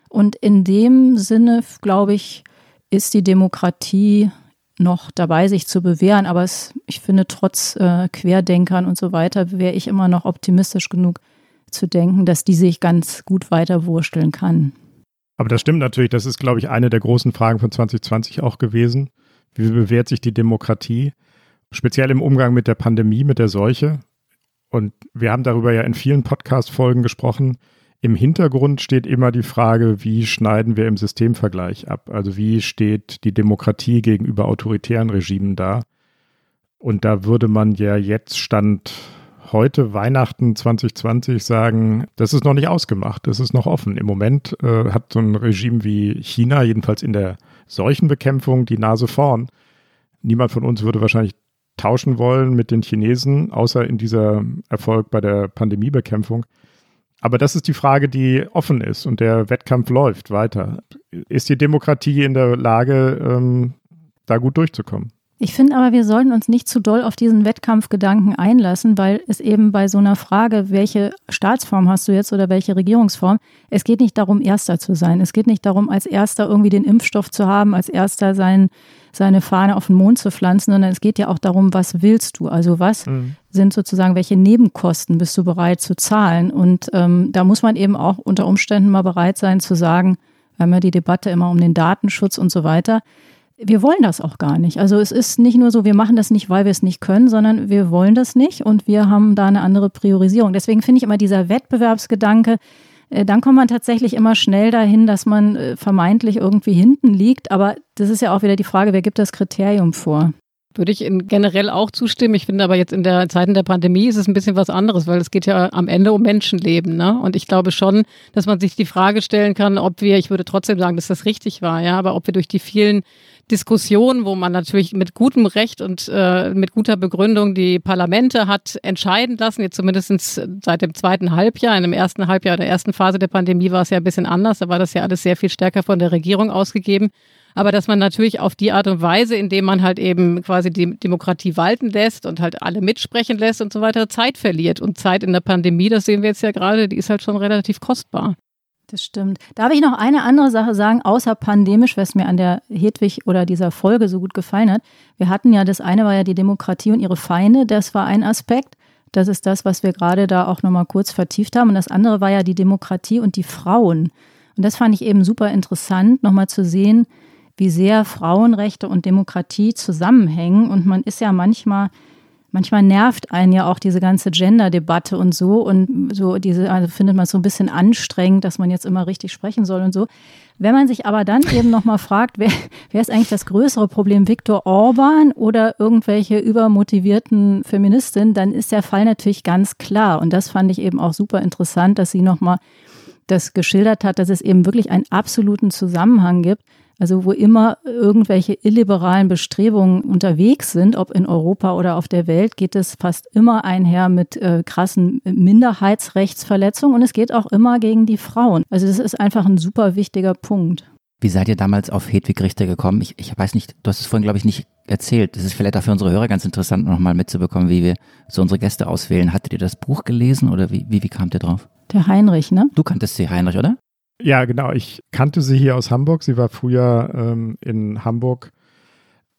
Und in dem Sinne, glaube ich, ist die Demokratie noch dabei, sich zu bewähren. Aber es, ich finde, trotz äh, Querdenkern und so weiter, wäre ich immer noch optimistisch genug zu denken, dass die sich ganz gut weiter wursteln kann. Aber das stimmt natürlich. Das ist, glaube ich, eine der großen Fragen von 2020 auch gewesen. Wie bewährt sich die Demokratie? Speziell im Umgang mit der Pandemie, mit der Seuche. Und wir haben darüber ja in vielen Podcast-Folgen gesprochen. Im Hintergrund steht immer die Frage, wie schneiden wir im Systemvergleich ab? Also wie steht die Demokratie gegenüber autoritären Regimen da? Und da würde man ja jetzt Stand heute Weihnachten 2020 sagen, das ist noch nicht ausgemacht, das ist noch offen. Im Moment äh, hat so ein Regime wie China, jedenfalls in der Seuchenbekämpfung, die Nase vorn. Niemand von uns würde wahrscheinlich tauschen wollen mit den Chinesen, außer in dieser Erfolg bei der Pandemiebekämpfung. Aber das ist die Frage, die offen ist und der Wettkampf läuft weiter. Ist die Demokratie in der Lage, ähm, da gut durchzukommen? Ich finde aber, wir sollten uns nicht zu doll auf diesen Wettkampfgedanken einlassen, weil es eben bei so einer Frage, welche Staatsform hast du jetzt oder welche Regierungsform, es geht nicht darum, Erster zu sein. Es geht nicht darum, als Erster irgendwie den Impfstoff zu haben, als Erster sein, seine Fahne auf den Mond zu pflanzen, sondern es geht ja auch darum, was willst du? Also was mhm. sind sozusagen, welche Nebenkosten bist du bereit zu zahlen? Und ähm, da muss man eben auch unter Umständen mal bereit sein zu sagen, wir haben ja die Debatte immer um den Datenschutz und so weiter wir wollen das auch gar nicht. Also es ist nicht nur so, wir machen das nicht, weil wir es nicht können, sondern wir wollen das nicht und wir haben da eine andere Priorisierung. Deswegen finde ich immer dieser Wettbewerbsgedanke, äh, dann kommt man tatsächlich immer schnell dahin, dass man äh, vermeintlich irgendwie hinten liegt. Aber das ist ja auch wieder die Frage, wer gibt das Kriterium vor? Würde ich generell auch zustimmen. Ich finde aber jetzt in der Zeiten der Pandemie ist es ein bisschen was anderes, weil es geht ja am Ende um Menschenleben. Ne? Und ich glaube schon, dass man sich die Frage stellen kann, ob wir, ich würde trotzdem sagen, dass das richtig war, ja, aber ob wir durch die vielen Diskussion, wo man natürlich mit gutem Recht und äh, mit guter Begründung die Parlamente hat entscheiden lassen, jetzt zumindest seit dem zweiten Halbjahr. In dem ersten Halbjahr der ersten Phase der Pandemie war es ja ein bisschen anders, da war das ja alles sehr viel stärker von der Regierung ausgegeben. Aber dass man natürlich auf die Art und Weise, indem man halt eben quasi die Demokratie walten lässt und halt alle mitsprechen lässt und so weiter, Zeit verliert. Und Zeit in der Pandemie, das sehen wir jetzt ja gerade, die ist halt schon relativ kostbar. Das stimmt. Darf ich noch eine andere Sache sagen, außer pandemisch, was mir an der Hedwig oder dieser Folge so gut gefallen hat? Wir hatten ja, das eine war ja die Demokratie und ihre Feinde, das war ein Aspekt. Das ist das, was wir gerade da auch nochmal kurz vertieft haben. Und das andere war ja die Demokratie und die Frauen. Und das fand ich eben super interessant, nochmal zu sehen, wie sehr Frauenrechte und Demokratie zusammenhängen. Und man ist ja manchmal manchmal nervt einen ja auch diese ganze Gender-Debatte und so und so diese, also findet man so ein bisschen anstrengend, dass man jetzt immer richtig sprechen soll und so. Wenn man sich aber dann eben nochmal fragt, wer, wer ist eigentlich das größere Problem, Viktor Orban oder irgendwelche übermotivierten Feministinnen, dann ist der Fall natürlich ganz klar. Und das fand ich eben auch super interessant, dass sie nochmal das geschildert hat, dass es eben wirklich einen absoluten Zusammenhang gibt also wo immer irgendwelche illiberalen Bestrebungen unterwegs sind, ob in Europa oder auf der Welt, geht es fast immer einher mit äh, krassen Minderheitsrechtsverletzungen und es geht auch immer gegen die Frauen. Also das ist einfach ein super wichtiger Punkt. Wie seid ihr damals auf Hedwig Richter gekommen? Ich, ich weiß nicht, du hast es vorhin, glaube ich, nicht erzählt. Das ist vielleicht auch für unsere Hörer ganz interessant, nochmal mitzubekommen, wie wir so unsere Gäste auswählen. Hattet ihr das Buch gelesen oder wie, wie, wie kamt ihr drauf? Der Heinrich, ne? Du kanntest sie, Heinrich, oder? Ja, genau. Ich kannte sie hier aus Hamburg. Sie war früher ähm, in Hamburg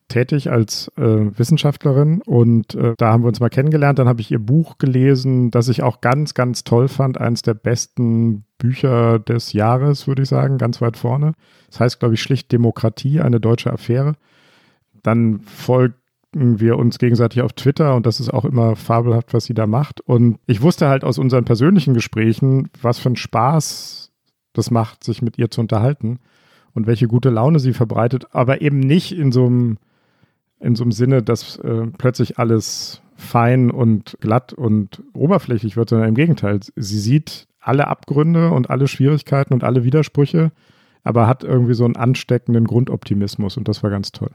tätig als äh, Wissenschaftlerin und äh, da haben wir uns mal kennengelernt. Dann habe ich ihr Buch gelesen, das ich auch ganz, ganz toll fand. Eines der besten Bücher des Jahres, würde ich sagen, ganz weit vorne. Das heißt, glaube ich, schlicht Demokratie, eine deutsche Affäre. dann folgen wir uns gegenseitig auf Twitter und das ist auch immer fabelhaft, was sie da macht. Und ich wusste halt aus unseren persönlichen Gesprächen, was für ein Spaß das macht, sich mit ihr zu unterhalten und welche gute Laune sie verbreitet, aber eben nicht in so einem, in so einem Sinne, dass äh, plötzlich alles fein und glatt und oberflächlich wird, sondern im Gegenteil. Sie sieht alle Abgründe und alle Schwierigkeiten und alle Widersprüche, aber hat irgendwie so einen ansteckenden Grundoptimismus und das war ganz toll.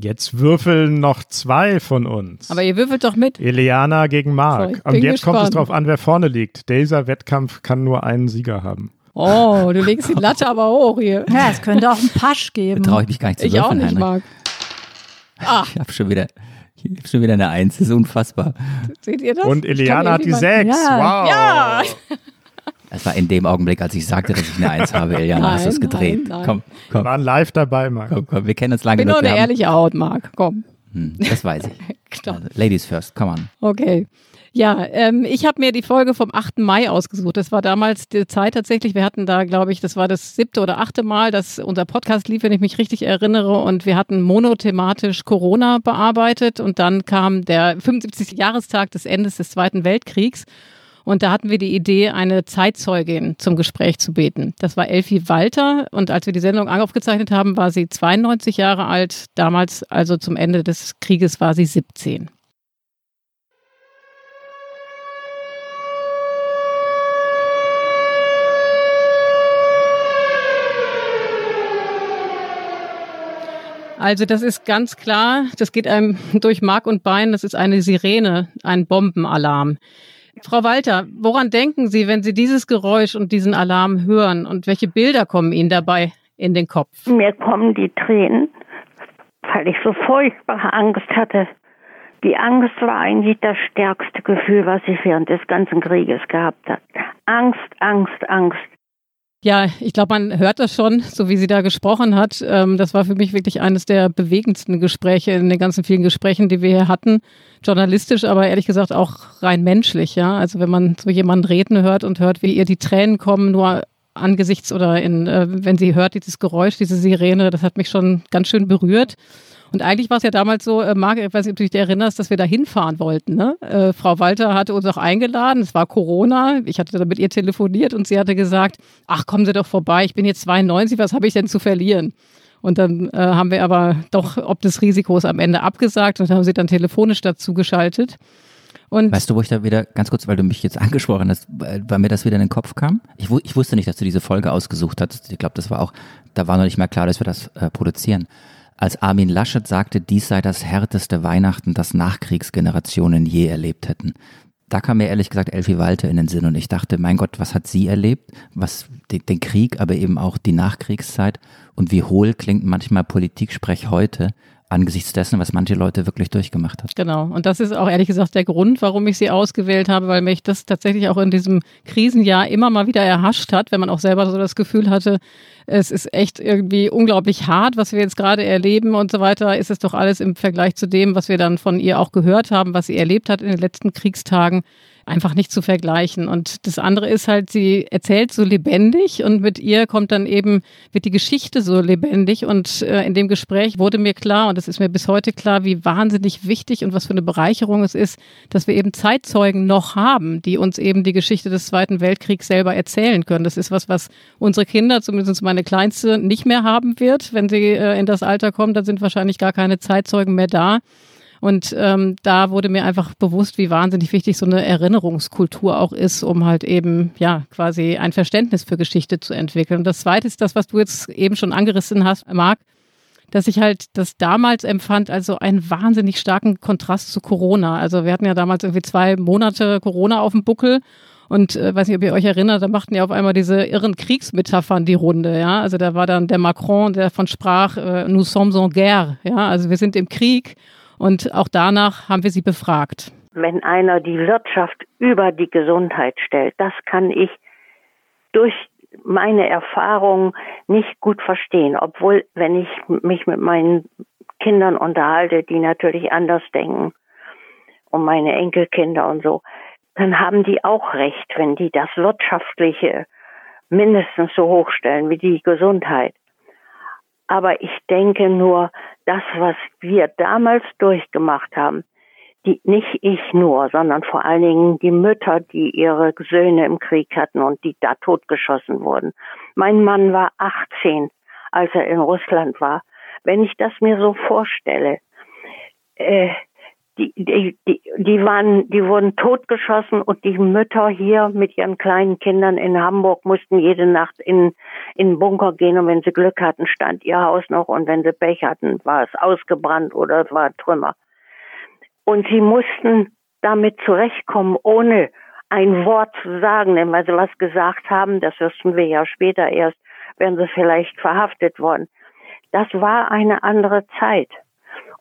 Jetzt würfeln noch zwei von uns. Aber ihr würfelt doch mit. Eliana gegen Marc. So, und jetzt gespannt. kommt es drauf an, wer vorne liegt. Dieser Wettkampf kann nur einen Sieger haben. Oh, du legst die Latte aber hoch hier. Ja, es könnte auch einen Pasch geben. Traue ich mich gar nicht zu Ich würfeln, auch nicht. Marc. Ah, Ich habe schon wieder, ich hab schon wieder eine Eins. Das ist unfassbar. seht ihr das? Und Eliana hat die sechs. Ja. Wow. Ja. Das war in dem Augenblick, als ich sagte, dass ich eine Eins habe, Eliana, hast du es gedreht. nein, nein. Komm, Wir komm, waren live dabei, Marc. komm, komm, wir kennen uns lange Ich bin nur eine wir haben- ehrliche Haut, Marc. Komm. Hm, das weiß ich. Also, Ladies first, come on. Okay. Ja, ähm, ich habe mir die Folge vom 8. Mai ausgesucht. Das war damals die Zeit tatsächlich. Wir hatten da, glaube ich, das war das siebte oder achte Mal, dass unser Podcast lief, wenn ich mich richtig erinnere. Und wir hatten monothematisch Corona bearbeitet. Und dann kam der 75. Jahrestag des Endes des Zweiten Weltkriegs. Und da hatten wir die Idee, eine Zeitzeugin zum Gespräch zu beten. Das war Elfie Walter. Und als wir die Sendung aufgezeichnet haben, war sie 92 Jahre alt. Damals, also zum Ende des Krieges, war sie 17. Also das ist ganz klar, das geht einem durch Mark und Bein, das ist eine Sirene, ein Bombenalarm. Frau Walter, woran denken Sie, wenn Sie dieses Geräusch und diesen Alarm hören und welche Bilder kommen Ihnen dabei in den Kopf? Mir kommen die Tränen, weil ich so furchtbare Angst hatte. Die Angst war eigentlich das stärkste Gefühl, was ich während des ganzen Krieges gehabt habe. Angst, Angst, Angst. Ja, ich glaube, man hört das schon, so wie sie da gesprochen hat. Ähm, das war für mich wirklich eines der bewegendsten Gespräche in den ganzen vielen Gesprächen, die wir hier hatten. Journalistisch, aber ehrlich gesagt auch rein menschlich, ja. Also wenn man so jemanden reden hört und hört, wie ihr die Tränen kommen, nur angesichts oder in, äh, wenn sie hört, dieses Geräusch, diese Sirene, das hat mich schon ganz schön berührt. Und eigentlich war es ja damals so, äh, Marc, ich weiß nicht, ob du dich erinnerst, dass wir da hinfahren wollten. Ne? Äh, Frau Walter hatte uns auch eingeladen, es war Corona, ich hatte da mit ihr telefoniert und sie hatte gesagt, ach, kommen Sie doch vorbei, ich bin jetzt 92, was habe ich denn zu verlieren? Und dann äh, haben wir aber doch ob des Risikos am Ende abgesagt und haben sie dann telefonisch dazu geschaltet. Und Weißt du, wo ich da wieder, ganz kurz, weil du mich jetzt angesprochen hast, weil mir das wieder in den Kopf kam? Ich, ich wusste nicht, dass du diese Folge ausgesucht hattest. Ich glaube, das war auch, da war noch nicht mal klar, dass wir das äh, produzieren. Als Armin Laschet sagte, dies sei das härteste Weihnachten, das Nachkriegsgenerationen je erlebt hätten. Da kam mir ehrlich gesagt Elfie Walter in den Sinn und ich dachte, mein Gott, was hat sie erlebt? Was, den, Krieg, aber eben auch die Nachkriegszeit und wie hohl klingt manchmal Politiksprech heute angesichts dessen, was manche Leute wirklich durchgemacht haben. Genau. Und das ist auch ehrlich gesagt der Grund, warum ich sie ausgewählt habe, weil mich das tatsächlich auch in diesem Krisenjahr immer mal wieder erhascht hat, wenn man auch selber so das Gefühl hatte, es ist echt irgendwie unglaublich hart, was wir jetzt gerade erleben und so weiter, ist es doch alles im Vergleich zu dem, was wir dann von ihr auch gehört haben, was sie erlebt hat in den letzten Kriegstagen, einfach nicht zu vergleichen. Und das andere ist halt, sie erzählt so lebendig und mit ihr kommt dann eben, wird die Geschichte so lebendig. Und äh, in dem Gespräch wurde mir klar, und das ist mir bis heute klar, wie wahnsinnig wichtig und was für eine Bereicherung es ist, dass wir eben Zeitzeugen noch haben, die uns eben die Geschichte des Zweiten Weltkriegs selber erzählen können. Das ist was, was unsere Kinder, zumindest meine Kleinste, nicht mehr haben wird. Wenn sie äh, in das Alter kommen, dann sind wahrscheinlich gar keine Zeitzeugen mehr da. Und ähm, da wurde mir einfach bewusst, wie wahnsinnig wichtig so eine Erinnerungskultur auch ist, um halt eben ja quasi ein Verständnis für Geschichte zu entwickeln. Und das Zweite ist das, was du jetzt eben schon angerissen hast, Marc, dass ich halt das damals empfand, also einen wahnsinnig starken Kontrast zu Corona. Also wir hatten ja damals irgendwie zwei Monate Corona auf dem Buckel. Und äh, weiß nicht, ob ihr euch erinnert, da machten ja auf einmal diese irren Kriegsmetaphern die Runde, ja. Also da war dann der Macron, der von sprach, äh, nous sommes en guerre, ja. Also wir sind im Krieg. Und auch danach haben wir sie befragt. Wenn einer die Wirtschaft über die Gesundheit stellt, das kann ich durch meine Erfahrung nicht gut verstehen. Obwohl, wenn ich mich mit meinen Kindern unterhalte, die natürlich anders denken, und meine Enkelkinder und so, dann haben die auch recht, wenn die das Wirtschaftliche mindestens so hochstellen wie die Gesundheit. Aber ich denke nur, das, was wir damals durchgemacht haben, die, nicht ich nur, sondern vor allen Dingen die Mütter, die ihre Söhne im Krieg hatten und die da totgeschossen wurden. Mein Mann war 18, als er in Russland war. Wenn ich das mir so vorstelle, äh, die, die, die, die waren, die wurden totgeschossen und die Mütter hier mit ihren kleinen Kindern in Hamburg mussten jede Nacht in, in den Bunker gehen und wenn sie Glück hatten, stand ihr Haus noch und wenn sie Pech hatten, war es ausgebrannt oder es war Trümmer. Und sie mussten damit zurechtkommen, ohne ein Wort zu sagen, denn weil sie was gesagt haben, das wüssten wir ja später erst, wären sie vielleicht verhaftet worden. Das war eine andere Zeit.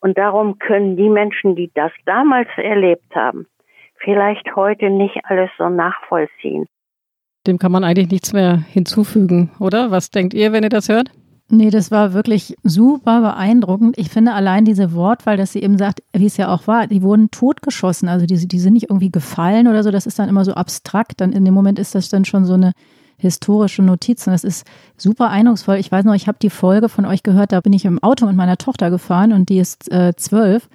Und darum können die Menschen, die das damals erlebt haben, vielleicht heute nicht alles so nachvollziehen. Dem kann man eigentlich nichts mehr hinzufügen, oder? Was denkt ihr, wenn ihr das hört? Nee, das war wirklich super beeindruckend. Ich finde allein diese Wortwahl, dass sie eben sagt, wie es ja auch war, die wurden totgeschossen. Also die, die sind nicht irgendwie gefallen oder so. Das ist dann immer so abstrakt. Dann in dem Moment ist das dann schon so eine historische Notiz. Und das ist super eindrucksvoll. Ich weiß noch, ich habe die Folge von euch gehört, da bin ich im Auto mit meiner Tochter gefahren und die ist äh, zwölf.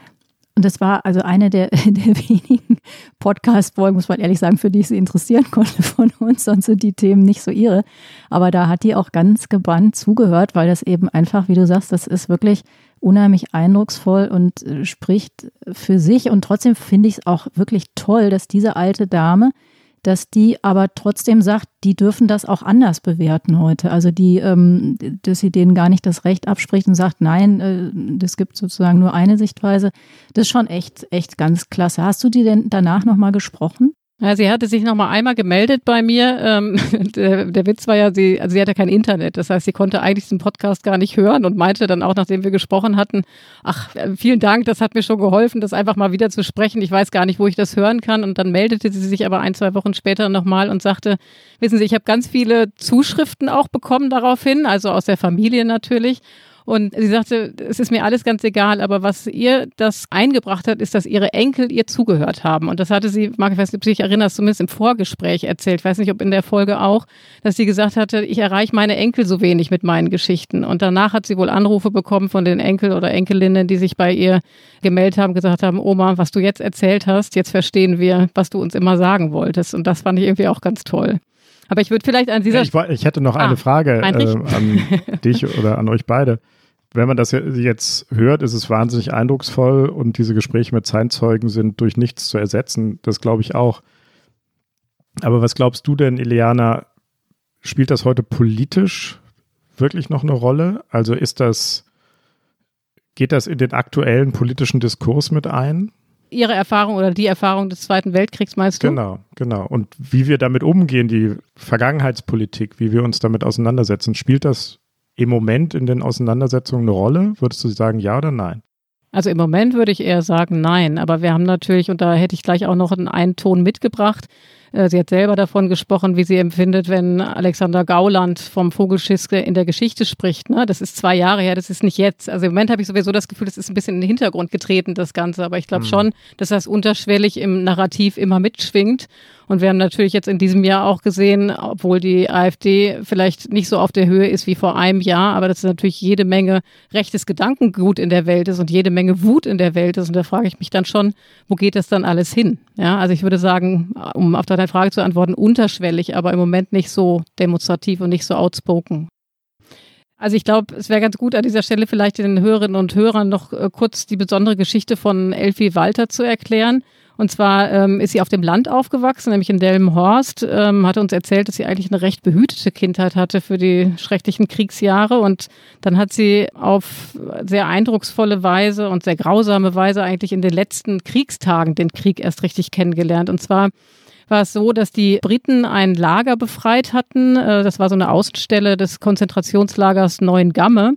Und das war also eine der, der wenigen Podcast-Folgen, muss man ehrlich sagen, für die ich sie interessieren konnte von uns. Sonst sind die Themen nicht so ihre. Aber da hat die auch ganz gebannt zugehört, weil das eben einfach, wie du sagst, das ist wirklich unheimlich eindrucksvoll und äh, spricht für sich. Und trotzdem finde ich es auch wirklich toll, dass diese alte Dame dass die aber trotzdem sagt, die dürfen das auch anders bewerten heute. Also die, ähm, dass sie denen gar nicht das Recht abspricht und sagt, nein, äh, es gibt sozusagen nur eine Sichtweise. Das ist schon echt, echt ganz klasse. Hast du die denn danach nochmal gesprochen? Ja, sie hatte sich noch mal einmal gemeldet bei mir. Ähm, der, der, Witz war ja, sie, also sie hatte kein Internet. Das heißt, sie konnte eigentlich diesen Podcast gar nicht hören und meinte dann auch, nachdem wir gesprochen hatten, ach, vielen Dank, das hat mir schon geholfen, das einfach mal wieder zu sprechen. Ich weiß gar nicht, wo ich das hören kann. Und dann meldete sie sich aber ein, zwei Wochen später nochmal und sagte, wissen Sie, ich habe ganz viele Zuschriften auch bekommen daraufhin, also aus der Familie natürlich. Und sie sagte, es ist mir alles ganz egal, aber was ihr das eingebracht hat, ist, dass ihre Enkel ihr zugehört haben. Und das hatte sie, Marc, ich weiß nicht, ob du dich erinnerst, zumindest im Vorgespräch erzählt, ich weiß nicht, ob in der Folge auch, dass sie gesagt hatte, ich erreiche meine Enkel so wenig mit meinen Geschichten. Und danach hat sie wohl Anrufe bekommen von den Enkel oder Enkelinnen, die sich bei ihr gemeldet haben, gesagt haben, Oma, was du jetzt erzählt hast, jetzt verstehen wir, was du uns immer sagen wolltest. Und das fand ich irgendwie auch ganz toll. Aber ich würde vielleicht an dieser ich, ich, hätte noch ah, eine Frage äh, an dich oder an euch beide wenn man das jetzt hört, ist es wahnsinnig eindrucksvoll und diese Gespräche mit Zeitzeugen sind durch nichts zu ersetzen. Das glaube ich auch. Aber was glaubst du denn, Ileana, spielt das heute politisch wirklich noch eine Rolle? Also ist das, geht das in den aktuellen politischen Diskurs mit ein? Ihre Erfahrung oder die Erfahrung des Zweiten Weltkriegs meinst du? Genau, genau. Und wie wir damit umgehen, die Vergangenheitspolitik, wie wir uns damit auseinandersetzen, spielt das im Moment in den Auseinandersetzungen eine Rolle? Würdest du sagen ja oder nein? Also im Moment würde ich eher sagen nein, aber wir haben natürlich, und da hätte ich gleich auch noch einen Ton mitgebracht, äh, Sie hat selber davon gesprochen, wie sie empfindet, wenn Alexander Gauland vom Vogelschiss in der Geschichte spricht. Ne? Das ist zwei Jahre her, das ist nicht jetzt. Also im Moment habe ich sowieso das Gefühl, das ist ein bisschen in den Hintergrund getreten, das Ganze. Aber ich glaube mhm. schon, dass das unterschwellig im Narrativ immer mitschwingt. Und wir haben natürlich jetzt in diesem Jahr auch gesehen, obwohl die AfD vielleicht nicht so auf der Höhe ist wie vor einem Jahr, aber dass natürlich jede Menge rechtes Gedankengut in der Welt ist und jede Menge Wut in der Welt ist. Und da frage ich mich dann schon, wo geht das dann alles hin? Ja, also ich würde sagen, um auf deine Frage zu antworten, unterschwellig, aber im Moment nicht so demonstrativ und nicht so outspoken. Also ich glaube, es wäre ganz gut an dieser Stelle vielleicht den Hörerinnen und Hörern noch äh, kurz die besondere Geschichte von Elfie Walter zu erklären. Und zwar ähm, ist sie auf dem Land aufgewachsen, nämlich in Delmenhorst, ähm, hatte uns erzählt, dass sie eigentlich eine recht behütete Kindheit hatte für die schrecklichen Kriegsjahre. Und dann hat sie auf sehr eindrucksvolle Weise und sehr grausame Weise eigentlich in den letzten Kriegstagen den Krieg erst richtig kennengelernt. Und zwar war es so, dass die Briten ein Lager befreit hatten. Äh, das war so eine Außenstelle des Konzentrationslagers Neuengamme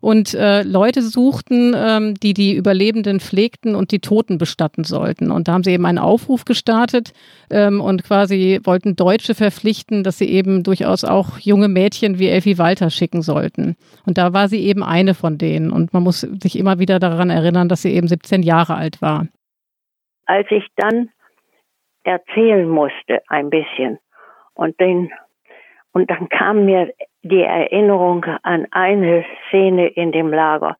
und äh, Leute suchten, ähm, die die Überlebenden pflegten und die Toten bestatten sollten. Und da haben sie eben einen Aufruf gestartet ähm, und quasi wollten Deutsche verpflichten, dass sie eben durchaus auch junge Mädchen wie Elfie Walter schicken sollten. Und da war sie eben eine von denen. Und man muss sich immer wieder daran erinnern, dass sie eben 17 Jahre alt war. Als ich dann erzählen musste ein bisschen und den und dann kam mir die Erinnerung an eine Szene in dem Lager.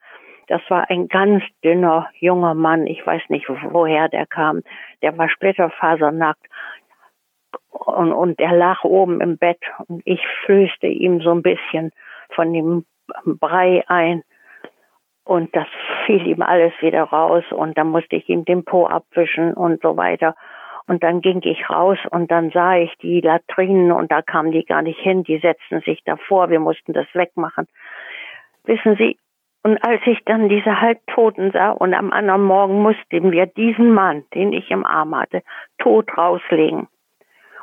Das war ein ganz dünner junger Mann. Ich weiß nicht, woher der kam. Der war splitterfasernackt. Und, und er lag oben im Bett und ich flößte ihm so ein bisschen von dem Brei ein. Und das fiel ihm alles wieder raus und dann musste ich ihm den Po abwischen und so weiter. Und dann ging ich raus und dann sah ich die Latrinen und da kamen die gar nicht hin, die setzten sich davor, wir mussten das wegmachen. Wissen Sie, und als ich dann diese Halbtoten sah und am anderen Morgen mussten wir diesen Mann, den ich im Arm hatte, tot rauslegen.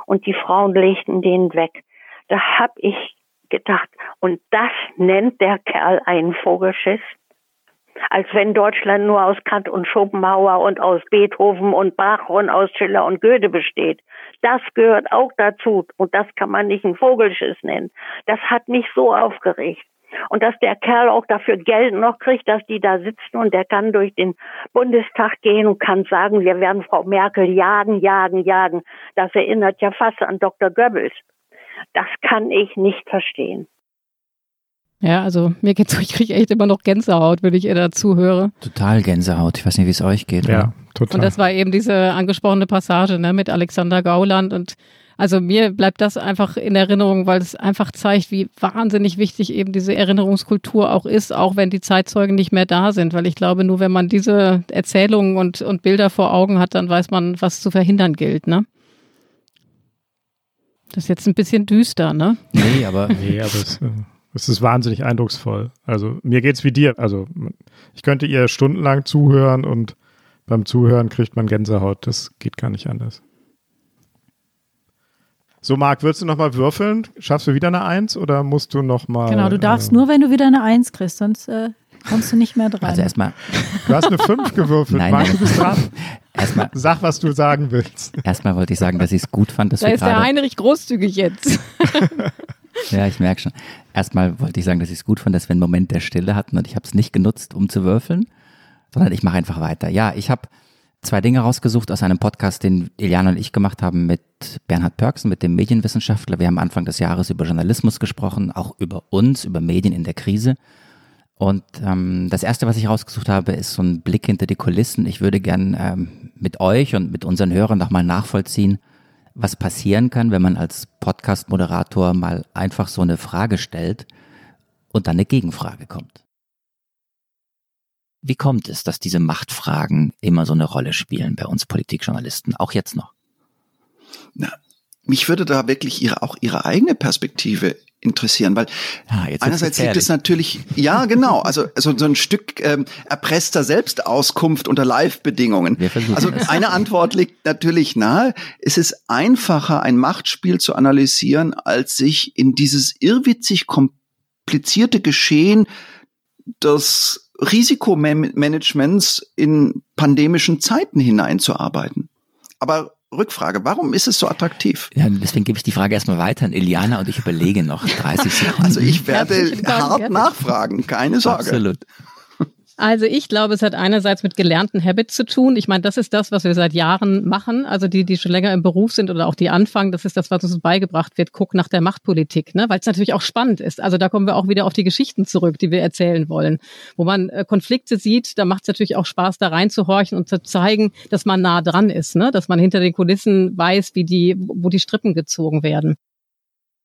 Und die Frauen legten den weg. Da hab ich gedacht, und das nennt der Kerl einen Vogelschiss? Als wenn Deutschland nur aus Kant und Schopenhauer und aus Beethoven und Bach und aus Schiller und Goethe besteht. Das gehört auch dazu und das kann man nicht ein Vogelschiss nennen. Das hat mich so aufgeregt. Und dass der Kerl auch dafür Geld noch kriegt, dass die da sitzen und der kann durch den Bundestag gehen und kann sagen, wir werden Frau Merkel jagen, jagen, jagen. Das erinnert ja fast an Dr. Goebbels. Das kann ich nicht verstehen. Ja, also mir geht's so, ich kriege echt immer noch Gänsehaut, wenn ich ihr dazu höre. Total Gänsehaut. Ich weiß nicht, wie es euch geht. Ja, total. Und das war eben diese angesprochene Passage ne, mit Alexander Gauland und also mir bleibt das einfach in Erinnerung, weil es einfach zeigt, wie wahnsinnig wichtig eben diese Erinnerungskultur auch ist, auch wenn die Zeitzeugen nicht mehr da sind. Weil ich glaube, nur wenn man diese Erzählungen und, und Bilder vor Augen hat, dann weiß man, was zu verhindern gilt, ne? Das ist jetzt ein bisschen düster, ne? Nee, aber. nee, aber es, äh, es ist wahnsinnig eindrucksvoll. Also mir geht's wie dir. Also ich könnte ihr stundenlang zuhören und beim Zuhören kriegt man Gänsehaut. Das geht gar nicht anders. So, Marc, würdest du nochmal würfeln? Schaffst du wieder eine Eins oder musst du nochmal. Genau, du darfst äh, nur, wenn du wieder eine Eins kriegst, sonst äh, kommst du nicht mehr dran. Also erstmal. Du hast eine Fünf gewürfelt. Nein, Marc, nein. du bist dran. Erstmal. Sag, was du sagen willst. Erstmal wollte ich sagen, dass ich es gut fand, dass da wir ist der. Heinrich großzügig jetzt. Ja, ich merke schon. Erstmal wollte ich sagen, dass ich es gut fand, dass wir einen Moment der Stille hatten und ich habe es nicht genutzt, um zu würfeln, sondern ich mache einfach weiter. Ja, ich habe zwei Dinge rausgesucht aus einem Podcast, den Iliana und ich gemacht haben mit Bernhard Pörksen, mit dem Medienwissenschaftler. Wir haben Anfang des Jahres über Journalismus gesprochen, auch über uns, über Medien in der Krise. Und ähm, das Erste, was ich rausgesucht habe, ist so ein Blick hinter die Kulissen. Ich würde gern ähm, mit euch und mit unseren Hörern nochmal nachvollziehen, was passieren kann, wenn man als Podcast-Moderator mal einfach so eine Frage stellt und dann eine Gegenfrage kommt. Wie kommt es, dass diese Machtfragen immer so eine Rolle spielen bei uns Politikjournalisten, auch jetzt noch? Na, mich würde da wirklich ihre, auch ihre eigene Perspektive interessieren, weil ah, einerseits liegt es natürlich, ja genau, also, also so ein Stück ähm, erpresster Selbstauskunft unter Live-Bedingungen. Also es. eine Antwort liegt natürlich nahe. Es ist einfacher, ein Machtspiel zu analysieren, als sich in dieses irrwitzig komplizierte Geschehen des Risikomanagements in pandemischen Zeiten hineinzuarbeiten. Aber Rückfrage, warum ist es so attraktiv? Ja, deswegen gebe ich die Frage erstmal weiter an Iliana und ich überlege noch 30 Sekunden. Also ich werde hart nachfragen, keine Sorge. Absolut. Also ich glaube, es hat einerseits mit gelernten Habits zu tun. Ich meine, das ist das, was wir seit Jahren machen. Also die, die schon länger im Beruf sind oder auch die anfangen, das ist das, was uns beigebracht wird. Guck nach der Machtpolitik, ne? weil es natürlich auch spannend ist. Also da kommen wir auch wieder auf die Geschichten zurück, die wir erzählen wollen. Wo man äh, Konflikte sieht, da macht es natürlich auch Spaß, da reinzuhorchen und zu zeigen, dass man nah dran ist, ne? dass man hinter den Kulissen weiß, wie die, wo die Strippen gezogen werden.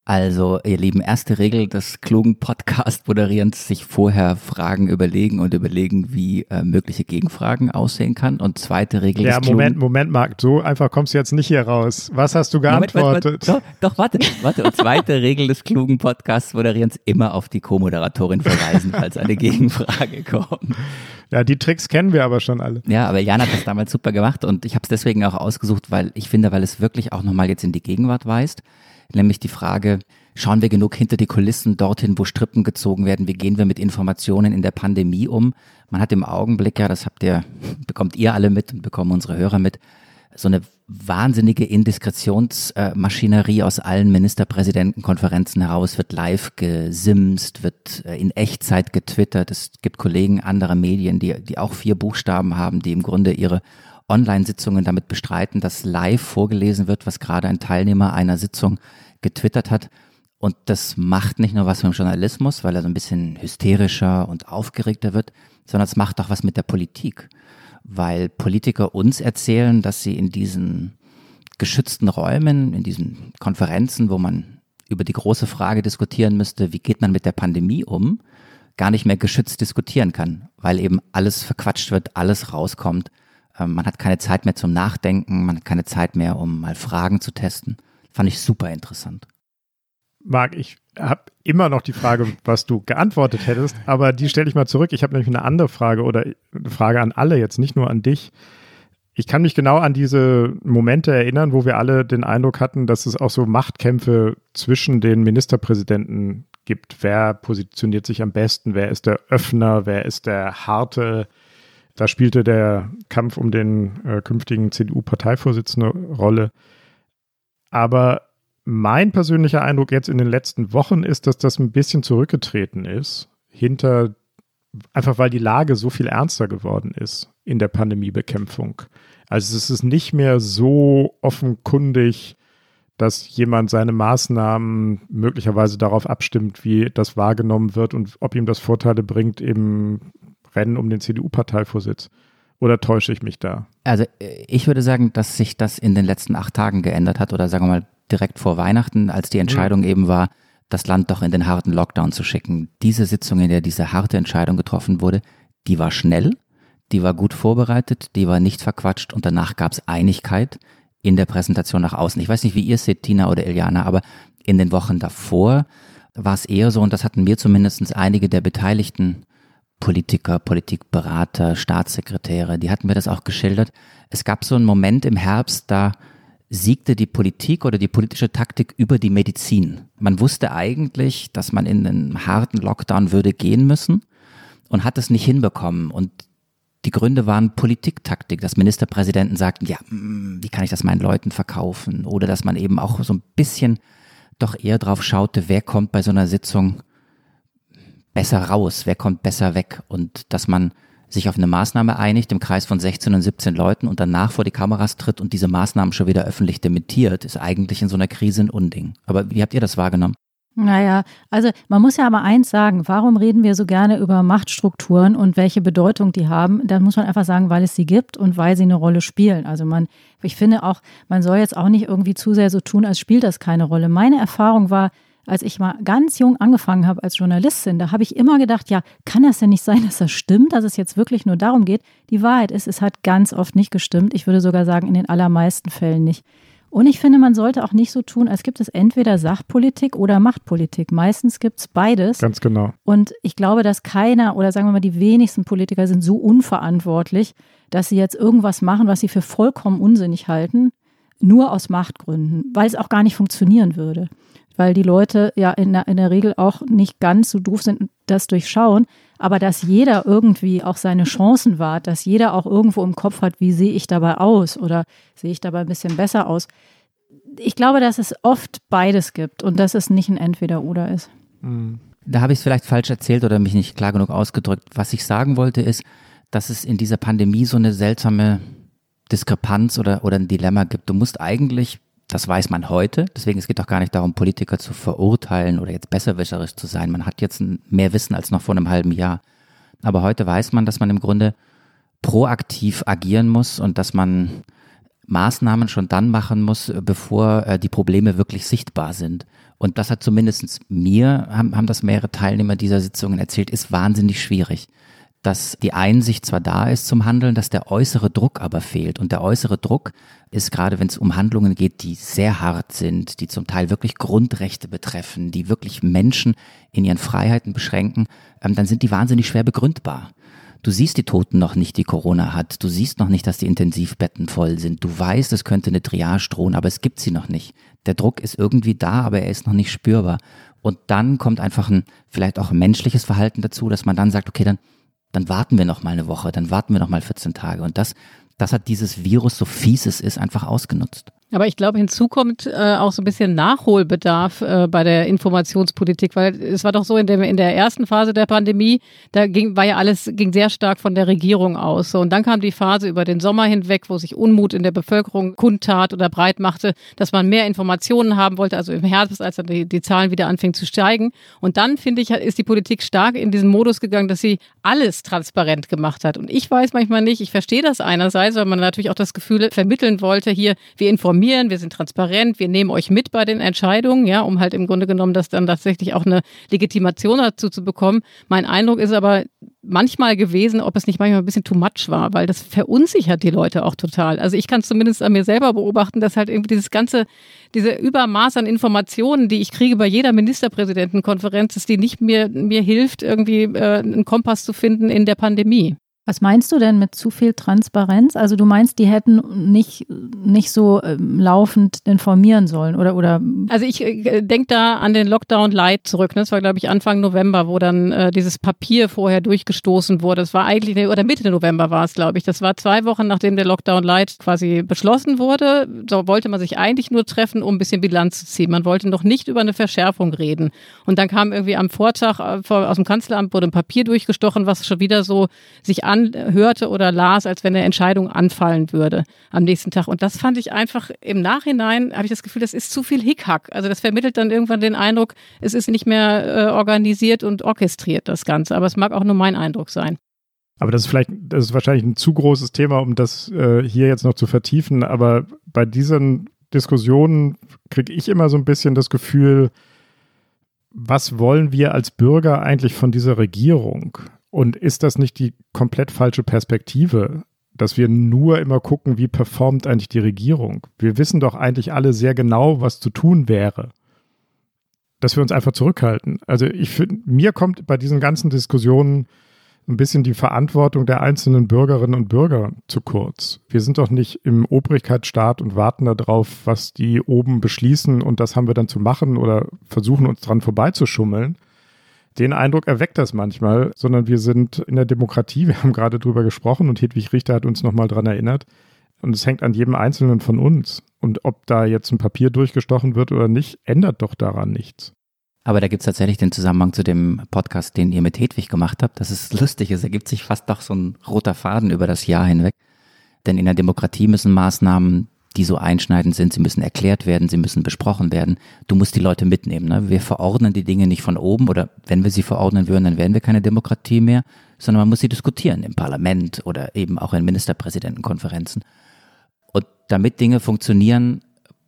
Also, ihr Lieben, erste Regel des klugen Podcast-Moderierens, sich vorher Fragen überlegen und überlegen, wie äh, mögliche Gegenfragen aussehen kann. Und zweite Regel Ja, des Moment, klugen Moment, Marc, so einfach kommst du jetzt nicht hier raus. Was hast du Moment, geantwortet? Moment, doch, doch, warte, warte. Und zweite Regel des klugen Podcast-Moderierens, immer auf die Co-Moderatorin verweisen, falls eine Gegenfrage kommt. Ja, die Tricks kennen wir aber schon alle. Ja, aber Jan hat das damals super gemacht und ich habe es deswegen auch ausgesucht, weil ich finde, weil es wirklich auch nochmal jetzt in die Gegenwart weist. Nämlich die Frage, schauen wir genug hinter die Kulissen dorthin, wo Strippen gezogen werden? Wie gehen wir mit Informationen in der Pandemie um? Man hat im Augenblick ja, das habt ihr, bekommt ihr alle mit und bekommen unsere Hörer mit, so eine wahnsinnige Indiskretionsmaschinerie aus allen Ministerpräsidentenkonferenzen heraus, wird live gesimst, wird äh, in Echtzeit getwittert. Es gibt Kollegen anderer Medien, die, die auch vier Buchstaben haben, die im Grunde ihre Online-Sitzungen damit bestreiten, dass live vorgelesen wird, was gerade ein Teilnehmer einer Sitzung getwittert hat. Und das macht nicht nur was mit dem Journalismus, weil er so ein bisschen hysterischer und aufgeregter wird, sondern es macht auch was mit der Politik. Weil Politiker uns erzählen, dass sie in diesen geschützten Räumen, in diesen Konferenzen, wo man über die große Frage diskutieren müsste, wie geht man mit der Pandemie um, gar nicht mehr geschützt diskutieren kann, weil eben alles verquatscht wird, alles rauskommt. Ähm, man hat keine Zeit mehr zum Nachdenken, man hat keine Zeit mehr, um mal Fragen zu testen. Fand ich super interessant. Marc, ich habe immer noch die Frage, was du geantwortet hättest, aber die stelle ich mal zurück. Ich habe nämlich eine andere Frage oder eine Frage an alle jetzt, nicht nur an dich. Ich kann mich genau an diese Momente erinnern, wo wir alle den Eindruck hatten, dass es auch so Machtkämpfe zwischen den Ministerpräsidenten gibt. Wer positioniert sich am besten? Wer ist der Öffner? Wer ist der Harte? Da spielte der Kampf um den äh, künftigen CDU-Parteivorsitzende Rolle. Aber mein persönlicher Eindruck jetzt in den letzten Wochen ist, dass das ein bisschen zurückgetreten ist, hinter einfach weil die Lage so viel ernster geworden ist in der Pandemiebekämpfung. Also es ist nicht mehr so offenkundig, dass jemand seine Maßnahmen möglicherweise darauf abstimmt, wie das wahrgenommen wird und ob ihm das Vorteile bringt im Rennen um den CDU-Parteivorsitz. Oder täusche ich mich da? Also äh, ich würde sagen, dass sich das in den letzten acht Tagen geändert hat oder sagen wir mal direkt vor Weihnachten, als die Entscheidung mhm. eben war, das Land doch in den harten Lockdown zu schicken. Diese Sitzung, in der diese harte Entscheidung getroffen wurde, die war schnell, die war gut vorbereitet, die war nicht verquatscht und danach gab es Einigkeit in der Präsentation nach außen. Ich weiß nicht, wie ihr es seht, Tina oder Iliana, aber in den Wochen davor war es eher so, und das hatten mir zumindest einige der beteiligten Politiker, Politikberater, Staatssekretäre, die hatten mir das auch geschildert. Es gab so einen Moment im Herbst, da siegte die Politik oder die politische Taktik über die Medizin. Man wusste eigentlich, dass man in einen harten Lockdown würde gehen müssen und hat es nicht hinbekommen. Und die Gründe waren Politiktaktik, dass Ministerpräsidenten sagten, ja, mm, wie kann ich das meinen Leuten verkaufen? Oder dass man eben auch so ein bisschen doch eher drauf schaute, wer kommt bei so einer Sitzung besser raus, wer kommt besser weg und dass man sich auf eine Maßnahme einigt im Kreis von 16 und 17 Leuten und danach vor die Kameras tritt und diese Maßnahmen schon wieder öffentlich dementiert, ist eigentlich in so einer Krise ein Unding. Aber wie habt ihr das wahrgenommen? Naja, also man muss ja aber eins sagen, warum reden wir so gerne über Machtstrukturen und welche Bedeutung die haben? Da muss man einfach sagen, weil es sie gibt und weil sie eine Rolle spielen. Also man, ich finde auch, man soll jetzt auch nicht irgendwie zu sehr so tun, als spielt das keine Rolle. Meine Erfahrung war, als ich mal ganz jung angefangen habe als Journalistin, da habe ich immer gedacht, ja, kann das denn nicht sein, dass das stimmt, dass es jetzt wirklich nur darum geht? Die Wahrheit ist, es hat ganz oft nicht gestimmt. Ich würde sogar sagen, in den allermeisten Fällen nicht. Und ich finde, man sollte auch nicht so tun, als gibt es entweder Sachpolitik oder Machtpolitik. Meistens gibt es beides. Ganz genau. Und ich glaube, dass keiner oder sagen wir mal, die wenigsten Politiker sind so unverantwortlich, dass sie jetzt irgendwas machen, was sie für vollkommen unsinnig halten, nur aus Machtgründen, weil es auch gar nicht funktionieren würde weil die Leute ja in der, in der Regel auch nicht ganz so doof sind, das durchschauen. Aber dass jeder irgendwie auch seine Chancen wahrt, dass jeder auch irgendwo im Kopf hat, wie sehe ich dabei aus oder sehe ich dabei ein bisschen besser aus. Ich glaube, dass es oft beides gibt und dass es nicht ein Entweder-Oder ist. Da habe ich es vielleicht falsch erzählt oder mich nicht klar genug ausgedrückt. Was ich sagen wollte, ist, dass es in dieser Pandemie so eine seltsame Diskrepanz oder, oder ein Dilemma gibt. Du musst eigentlich das weiß man heute. Deswegen, es geht doch gar nicht darum, Politiker zu verurteilen oder jetzt besserwisserisch zu sein. Man hat jetzt mehr Wissen als noch vor einem halben Jahr. Aber heute weiß man, dass man im Grunde proaktiv agieren muss und dass man Maßnahmen schon dann machen muss, bevor äh, die Probleme wirklich sichtbar sind. Und das hat zumindest mir, haben, haben das mehrere Teilnehmer dieser Sitzungen erzählt, ist wahnsinnig schwierig dass die Einsicht zwar da ist zum Handeln, dass der äußere Druck aber fehlt. Und der äußere Druck ist gerade, wenn es um Handlungen geht, die sehr hart sind, die zum Teil wirklich Grundrechte betreffen, die wirklich Menschen in ihren Freiheiten beschränken, ähm, dann sind die wahnsinnig schwer begründbar. Du siehst die Toten noch nicht, die Corona hat. Du siehst noch nicht, dass die Intensivbetten voll sind. Du weißt, es könnte eine Triage drohen, aber es gibt sie noch nicht. Der Druck ist irgendwie da, aber er ist noch nicht spürbar. Und dann kommt einfach ein, vielleicht auch menschliches Verhalten dazu, dass man dann sagt, okay, dann dann warten wir noch mal eine Woche, dann warten wir noch mal 14 Tage. Und das, das hat dieses Virus, so fies es ist, einfach ausgenutzt. Aber ich glaube, hinzu kommt äh, auch so ein bisschen Nachholbedarf äh, bei der Informationspolitik, weil es war doch so in der, in der ersten Phase der Pandemie, da ging, war ja alles, ging sehr stark von der Regierung aus. So. Und dann kam die Phase über den Sommer hinweg, wo sich Unmut in der Bevölkerung kundtat oder breit machte, dass man mehr Informationen haben wollte, also im Herbst, als dann die, die Zahlen wieder anfingen zu steigen. Und dann, finde ich, ist die Politik stark in diesen Modus gegangen, dass sie alles transparent gemacht hat. Und ich weiß manchmal nicht, ich verstehe das einerseits, weil man natürlich auch das Gefühl vermitteln wollte, hier, wir informieren informieren, wir sind transparent, wir nehmen euch mit bei den Entscheidungen, ja, um halt im Grunde genommen das dann tatsächlich auch eine Legitimation dazu zu bekommen. Mein Eindruck ist aber manchmal gewesen, ob es nicht manchmal ein bisschen too much war, weil das verunsichert die Leute auch total. Also ich kann es zumindest an mir selber beobachten, dass halt irgendwie dieses ganze, diese Übermaß an Informationen, die ich kriege bei jeder Ministerpräsidentenkonferenz, dass die nicht mir, mir hilft, irgendwie äh, einen Kompass zu finden in der Pandemie. Was meinst du denn mit zu viel Transparenz? Also du meinst, die hätten nicht, nicht so ähm, laufend informieren sollen oder oder? Also ich äh, denke da an den Lockdown Light zurück. Ne? Das war glaube ich Anfang November, wo dann äh, dieses Papier vorher durchgestoßen wurde. Das war eigentlich oder Mitte November war es glaube ich. Das war zwei Wochen nachdem der Lockdown Light quasi beschlossen wurde. So wollte man sich eigentlich nur treffen, um ein bisschen Bilanz zu ziehen. Man wollte noch nicht über eine Verschärfung reden. Und dann kam irgendwie am Vortag äh, aus dem Kanzleramt wurde ein Papier durchgestochen, was schon wieder so sich anhörte oder las, als wenn eine Entscheidung anfallen würde am nächsten Tag. Und das fand ich einfach im Nachhinein, habe ich das Gefühl, das ist zu viel Hickhack. Also das vermittelt dann irgendwann den Eindruck, es ist nicht mehr äh, organisiert und orchestriert, das Ganze. Aber es mag auch nur mein Eindruck sein. Aber das ist vielleicht, das ist wahrscheinlich ein zu großes Thema, um das äh, hier jetzt noch zu vertiefen. Aber bei diesen Diskussionen kriege ich immer so ein bisschen das Gefühl, was wollen wir als Bürger eigentlich von dieser Regierung? Und ist das nicht die komplett falsche Perspektive, dass wir nur immer gucken, wie performt eigentlich die Regierung? Wir wissen doch eigentlich alle sehr genau, was zu tun wäre. Dass wir uns einfach zurückhalten. Also ich finde, mir kommt bei diesen ganzen Diskussionen ein bisschen die Verantwortung der einzelnen Bürgerinnen und Bürger zu kurz. Wir sind doch nicht im Obrigkeitsstaat und warten darauf, was die oben beschließen und das haben wir dann zu machen oder versuchen uns dran vorbeizuschummeln, den Eindruck erweckt das manchmal, sondern wir sind in der Demokratie, wir haben gerade drüber gesprochen und Hedwig Richter hat uns nochmal dran erinnert. Und es hängt an jedem Einzelnen von uns. Und ob da jetzt ein Papier durchgestochen wird oder nicht, ändert doch daran nichts. Aber da gibt es tatsächlich den Zusammenhang zu dem Podcast, den ihr mit Hedwig gemacht habt. Das ist lustig, es ergibt sich fast doch so ein roter Faden über das Jahr hinweg. Denn in der Demokratie müssen Maßnahmen die so einschneidend sind. Sie müssen erklärt werden, sie müssen besprochen werden. Du musst die Leute mitnehmen. Ne? Wir verordnen die Dinge nicht von oben oder wenn wir sie verordnen würden, dann wären wir keine Demokratie mehr, sondern man muss sie diskutieren im Parlament oder eben auch in Ministerpräsidentenkonferenzen. Und damit Dinge funktionieren,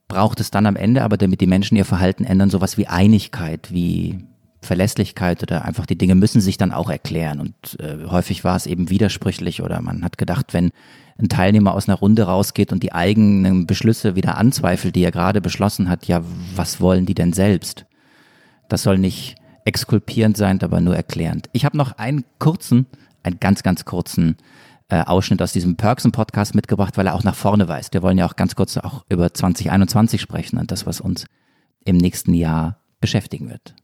braucht es dann am Ende, aber damit die Menschen ihr Verhalten ändern, sowas wie Einigkeit, wie Verlässlichkeit oder einfach die Dinge müssen sich dann auch erklären. Und äh, häufig war es eben widersprüchlich oder man hat gedacht, wenn ein Teilnehmer aus einer Runde rausgeht und die eigenen Beschlüsse wieder anzweifelt, die er gerade beschlossen hat, ja, was wollen die denn selbst? Das soll nicht exkulpierend sein, aber nur erklärend. Ich habe noch einen kurzen, einen ganz, ganz kurzen äh, Ausschnitt aus diesem Perksen-Podcast mitgebracht, weil er auch nach vorne weist. Wir wollen ja auch ganz kurz auch über 2021 sprechen und das, was uns im nächsten Jahr beschäftigen wird.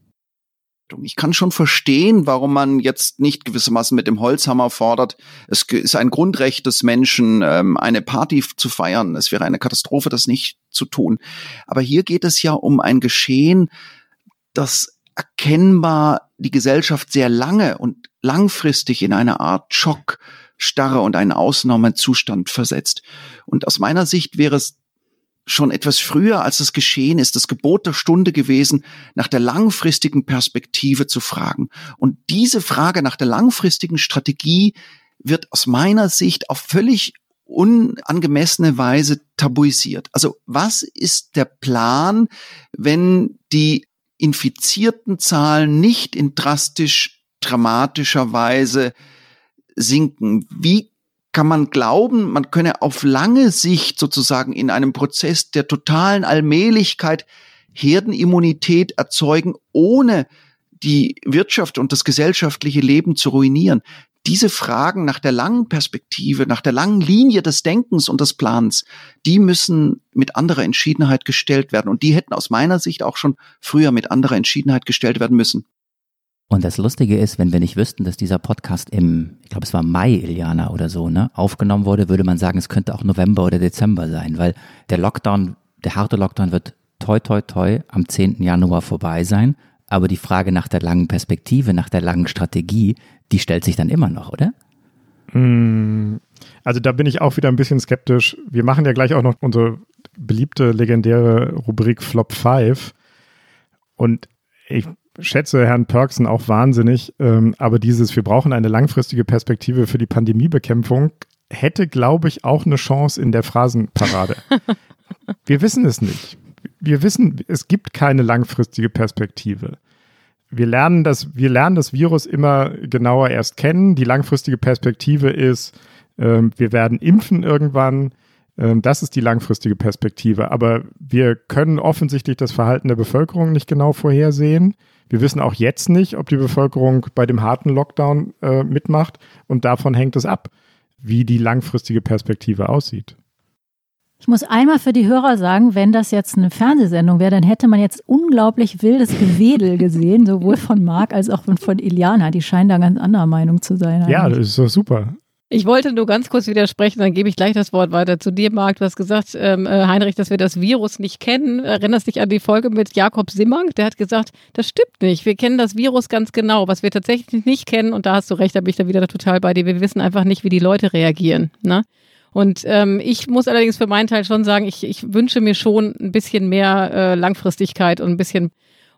Ich kann schon verstehen, warum man jetzt nicht gewissermaßen mit dem Holzhammer fordert. Es ist ein Grundrecht des Menschen, ähm, eine Party zu feiern. Es wäre eine Katastrophe, das nicht zu tun. Aber hier geht es ja um ein Geschehen, das erkennbar die Gesellschaft sehr lange und langfristig in eine Art Schock, Starre und einen Ausnahmezustand versetzt. Und aus meiner Sicht wäre es schon etwas früher, als es geschehen ist, das Gebot der Stunde gewesen, nach der langfristigen Perspektive zu fragen. Und diese Frage nach der langfristigen Strategie wird aus meiner Sicht auf völlig unangemessene Weise tabuisiert. Also was ist der Plan, wenn die infizierten Zahlen nicht in drastisch dramatischer Weise sinken? Wie kann man glauben, man könne auf lange Sicht sozusagen in einem Prozess der totalen Allmählichkeit Herdenimmunität erzeugen, ohne die Wirtschaft und das gesellschaftliche Leben zu ruinieren. Diese Fragen nach der langen Perspektive, nach der langen Linie des Denkens und des Plans, die müssen mit anderer Entschiedenheit gestellt werden. Und die hätten aus meiner Sicht auch schon früher mit anderer Entschiedenheit gestellt werden müssen. Und das Lustige ist, wenn wir nicht wüssten, dass dieser Podcast im, ich glaube, es war Mai, Iliana oder so, ne, aufgenommen wurde, würde man sagen, es könnte auch November oder Dezember sein, weil der Lockdown der harte Lockdown wird toi toi toi am 10. Januar vorbei sein. Aber die Frage nach der langen Perspektive, nach der langen Strategie, die stellt sich dann immer noch, oder? Hm, also da bin ich auch wieder ein bisschen skeptisch. Wir machen ja gleich auch noch unsere beliebte, legendäre Rubrik Flop 5. Und ich schätze Herrn Perksen auch wahnsinnig, ähm, aber dieses, wir brauchen eine langfristige Perspektive für die Pandemiebekämpfung, hätte, glaube ich, auch eine Chance in der Phrasenparade. wir wissen es nicht. Wir wissen, es gibt keine langfristige Perspektive. Wir lernen das, wir lernen das Virus immer genauer erst kennen. Die langfristige Perspektive ist, ähm, wir werden impfen irgendwann. Ähm, das ist die langfristige Perspektive. Aber wir können offensichtlich das Verhalten der Bevölkerung nicht genau vorhersehen. Wir wissen auch jetzt nicht, ob die Bevölkerung bei dem harten Lockdown äh, mitmacht. Und davon hängt es ab, wie die langfristige Perspektive aussieht. Ich muss einmal für die Hörer sagen, wenn das jetzt eine Fernsehsendung wäre, dann hätte man jetzt unglaublich wildes Gewedel gesehen, sowohl von Marc als auch von Iliana. Die scheinen da ganz anderer Meinung zu sein. Eigentlich. Ja, das ist so super. Ich wollte nur ganz kurz widersprechen, dann gebe ich gleich das Wort weiter zu dir, Marc. Du hast gesagt, ähm, äh, Heinrich, dass wir das Virus nicht kennen. Erinnerst dich an die Folge mit Jakob Simmank? Der hat gesagt, das stimmt nicht. Wir kennen das Virus ganz genau. Was wir tatsächlich nicht kennen, und da hast du recht, da bin ich da wieder total bei dir, wir wissen einfach nicht, wie die Leute reagieren. Ne? Und ähm, ich muss allerdings für meinen Teil schon sagen, ich, ich wünsche mir schon ein bisschen mehr äh, Langfristigkeit und ein bisschen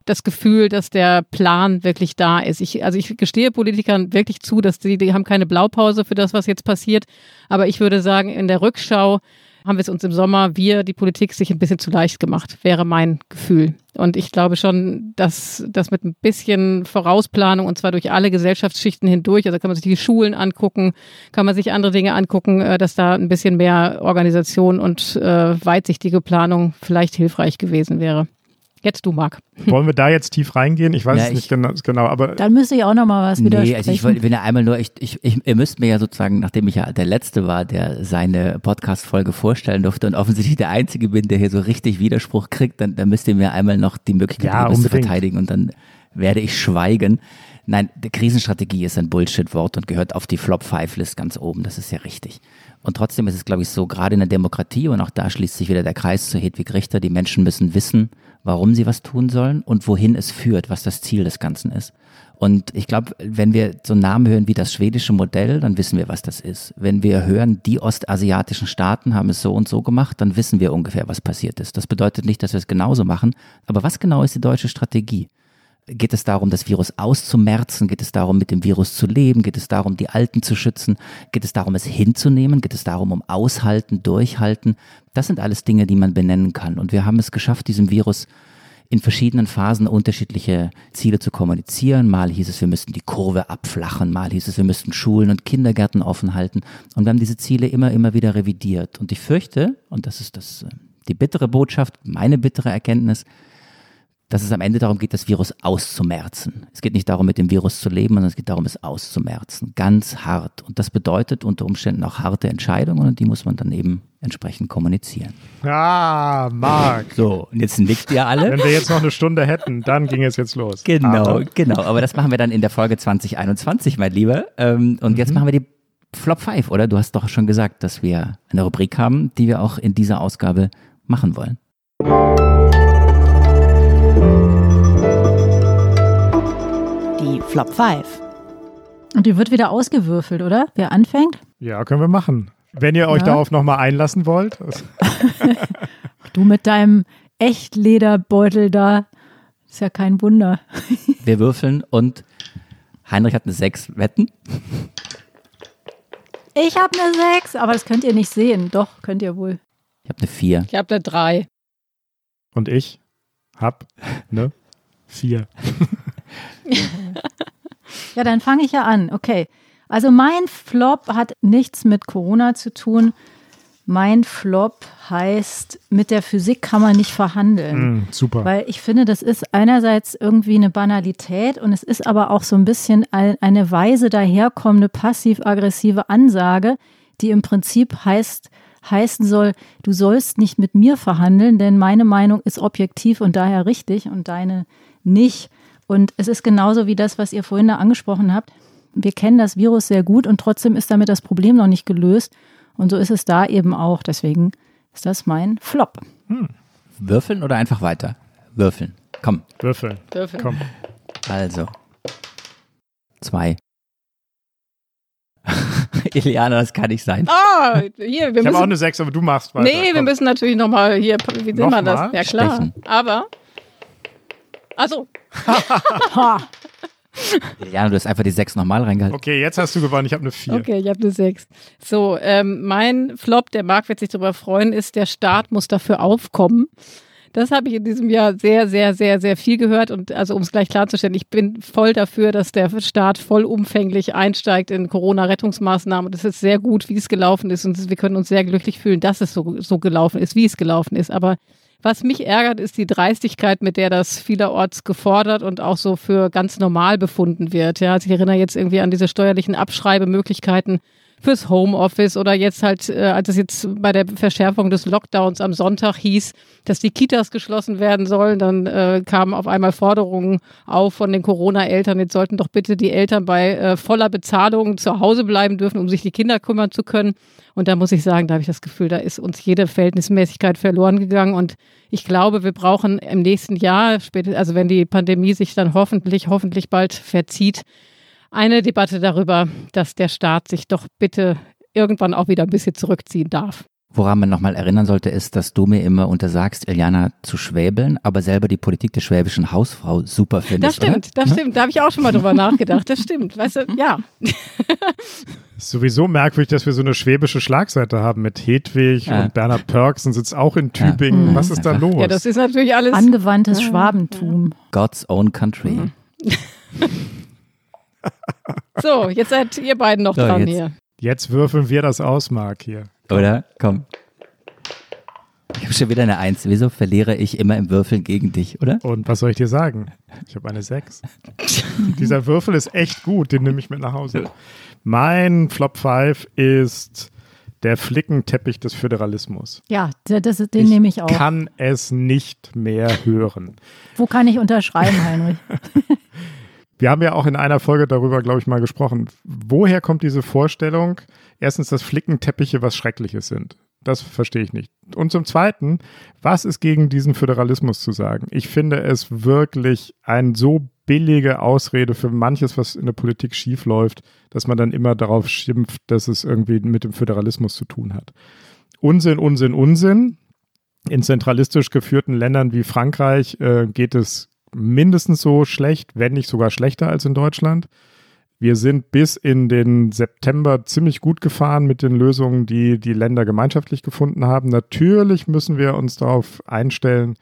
das Gefühl, dass der Plan wirklich da ist. Ich, also ich gestehe Politikern wirklich zu, dass die, die haben keine Blaupause für das, was jetzt passiert. Aber ich würde sagen, in der Rückschau haben wir es uns im Sommer, wir, die Politik, sich ein bisschen zu leicht gemacht, wäre mein Gefühl. Und ich glaube schon, dass das mit ein bisschen Vorausplanung und zwar durch alle Gesellschaftsschichten hindurch, also kann man sich die Schulen angucken, kann man sich andere Dinge angucken, äh, dass da ein bisschen mehr Organisation und äh, weitsichtige Planung vielleicht hilfreich gewesen wäre. Jetzt du, Marc. Wollen wir da jetzt tief reingehen? Ich weiß ja, es nicht genau, genau, aber. Dann müsste ich auch noch mal was widersprechen. Nee, also ich wollte, bin ja einmal nur, ich, ich, ich, ihr müsst mir ja sozusagen, nachdem ich ja der Letzte war, der seine Podcast-Folge vorstellen durfte und offensichtlich der Einzige bin, der hier so richtig Widerspruch kriegt, dann, dann müsst ihr mir einmal noch die Möglichkeit ja, geben, zu verteidigen und dann werde ich schweigen. Nein, Krisenstrategie ist ein Bullshit-Wort und gehört auf die Flop-Five-List ganz oben. Das ist ja richtig. Und trotzdem ist es, glaube ich, so, gerade in der Demokratie, und auch da schließt sich wieder der Kreis zu Hedwig Richter, die Menschen müssen wissen, warum sie was tun sollen und wohin es führt, was das Ziel des Ganzen ist. Und ich glaube, wenn wir so einen Namen hören wie das schwedische Modell, dann wissen wir, was das ist. Wenn wir hören, die ostasiatischen Staaten haben es so und so gemacht, dann wissen wir ungefähr, was passiert ist. Das bedeutet nicht, dass wir es genauso machen. Aber was genau ist die deutsche Strategie? Geht es darum, das Virus auszumerzen? Geht es darum, mit dem Virus zu leben? Geht es darum, die Alten zu schützen? Geht es darum, es hinzunehmen? Geht es darum, um aushalten, durchhalten? Das sind alles Dinge, die man benennen kann. Und wir haben es geschafft, diesem Virus in verschiedenen Phasen unterschiedliche Ziele zu kommunizieren. Mal hieß es, wir müssten die Kurve abflachen, mal hieß es, wir müssten Schulen und Kindergärten offen halten. Und wir haben diese Ziele immer, immer wieder revidiert. Und ich fürchte, und das ist das, äh, die bittere Botschaft, meine bittere Erkenntnis, dass es am Ende darum geht, das Virus auszumerzen. Es geht nicht darum, mit dem Virus zu leben, sondern es geht darum, es auszumerzen. Ganz hart. Und das bedeutet unter Umständen auch harte Entscheidungen und die muss man dann eben entsprechend kommunizieren. Ah, Marc. So, und jetzt nickt ihr alle. Wenn wir jetzt noch eine Stunde hätten, dann ging es jetzt los. Genau, Aber. genau. Aber das machen wir dann in der Folge 2021, mein Lieber. Ähm, und mhm. jetzt machen wir die Flop 5, oder? Du hast doch schon gesagt, dass wir eine Rubrik haben, die wir auch in dieser Ausgabe machen wollen. Flop 5. Und die wird wieder ausgewürfelt, oder? Wer anfängt? Ja, können wir machen. Wenn ihr euch ja. darauf nochmal einlassen wollt. du mit deinem Echtlederbeutel da. Ist ja kein Wunder. wir würfeln und Heinrich hat eine 6. Wetten? Ich habe eine 6, aber das könnt ihr nicht sehen. Doch, könnt ihr wohl. Ich habe eine 4. Ich habe eine 3. Und ich habe eine 4. ja, dann fange ich ja an. Okay. Also mein Flop hat nichts mit Corona zu tun. Mein Flop heißt, mit der Physik kann man nicht verhandeln. Mm, super. Weil ich finde, das ist einerseits irgendwie eine Banalität und es ist aber auch so ein bisschen eine weise daherkommende passiv-aggressive Ansage, die im Prinzip heißt, heißen soll, du sollst nicht mit mir verhandeln, denn meine Meinung ist objektiv und daher richtig und deine nicht. Und es ist genauso wie das, was ihr vorhin da angesprochen habt. Wir kennen das Virus sehr gut und trotzdem ist damit das Problem noch nicht gelöst. Und so ist es da eben auch. Deswegen ist das mein Flop. Hm. würfeln oder einfach weiter? Würfeln. Komm. Würfeln. Würfeln. Komm. Also. Zwei. Iliana, das kann nicht sein. Ah, hier, wir Ich habe auch eine 6, aber du machst weiter. nee, wir Komm. müssen natürlich nochmal hier, wie sehen wir das? Ja, klar. Stechen. Aber. Also, Iliana, du hast einfach die sechs nochmal reingehalten. Okay, jetzt hast du gewonnen. Ich habe eine 4. Okay, ich habe eine 6. So, ähm, mein Flop, der Marc wird sich darüber freuen, ist, der Staat muss dafür aufkommen. Das habe ich in diesem Jahr sehr, sehr, sehr, sehr viel gehört. Und also um es gleich klarzustellen, ich bin voll dafür, dass der Staat vollumfänglich einsteigt in Corona-Rettungsmaßnahmen. Und es ist sehr gut, wie es gelaufen ist. Und wir können uns sehr glücklich fühlen, dass es so, so gelaufen ist, wie es gelaufen ist. Aber was mich ärgert, ist die Dreistigkeit, mit der das vielerorts gefordert und auch so für ganz normal befunden wird. Ja, also ich erinnere jetzt irgendwie an diese steuerlichen Abschreibemöglichkeiten fürs Homeoffice oder jetzt halt, äh, als es jetzt bei der Verschärfung des Lockdowns am Sonntag hieß, dass die Kitas geschlossen werden sollen, dann äh, kamen auf einmal Forderungen auf von den Corona-Eltern, jetzt sollten doch bitte die Eltern bei äh, voller Bezahlung zu Hause bleiben dürfen, um sich die Kinder kümmern zu können. Und da muss ich sagen, da habe ich das Gefühl, da ist uns jede Verhältnismäßigkeit verloren gegangen. Und ich glaube, wir brauchen im nächsten Jahr, also wenn die Pandemie sich dann hoffentlich, hoffentlich bald verzieht, eine Debatte darüber, dass der Staat sich doch bitte irgendwann auch wieder ein bisschen zurückziehen darf. Woran man nochmal erinnern sollte, ist, dass du mir immer untersagst, Iliana zu schwäbeln, aber selber die Politik der schwäbischen Hausfrau super Das findest. stimmt, oder? das stimmt. Da habe ich auch schon mal drüber nachgedacht. Das stimmt. Weißt du, ja. Ist sowieso merkwürdig, dass wir so eine schwäbische Schlagseite haben mit Hedwig Ja. und Bernhard Pörksen sitzt auch in Tübingen. Mhm. Was ist da los? Ja, das ist natürlich alles. Angewandtes Schwabentum. God's own country. Mhm. So, jetzt seid ihr beiden noch So, dran jetzt. hier. Jetzt würfeln wir das aus, Marc, hier. Oder? Komm. Ich habe schon wieder eine Eins. Wieso verliere ich immer im Würfeln gegen dich, oder? Und was soll ich dir sagen? Ich habe eine 6. Dieser Würfel ist echt gut, den nehme ich mit nach Hause. Mein Flop 5 ist der Flickenteppich des Föderalismus. Ja, das, den nehme ich auch. Kann es nicht mehr hören. Wo kann ich unterschreiben, Heinrich? Wir haben ja auch in einer Folge darüber, glaube ich, mal gesprochen. Woher kommt diese Vorstellung? Erstens, dass Flickenteppiche was Schreckliches sind. Das verstehe ich nicht. Und zum Zweiten, was ist gegen diesen Föderalismus zu sagen? Ich finde es wirklich eine so billige Ausrede für manches, was in der Politik schief läuft, dass man dann immer darauf schimpft, dass es irgendwie mit dem Föderalismus zu tun hat. Unsinn, Unsinn, Unsinn. In zentralistisch geführten Ländern wie Frankreich äh, geht es mindestens so schlecht, wenn nicht sogar schlechter als in Deutschland. Wir sind bis in den September ziemlich gut gefahren mit den Lösungen, die die Länder gemeinschaftlich gefunden haben. Natürlich müssen wir uns darauf einstellen,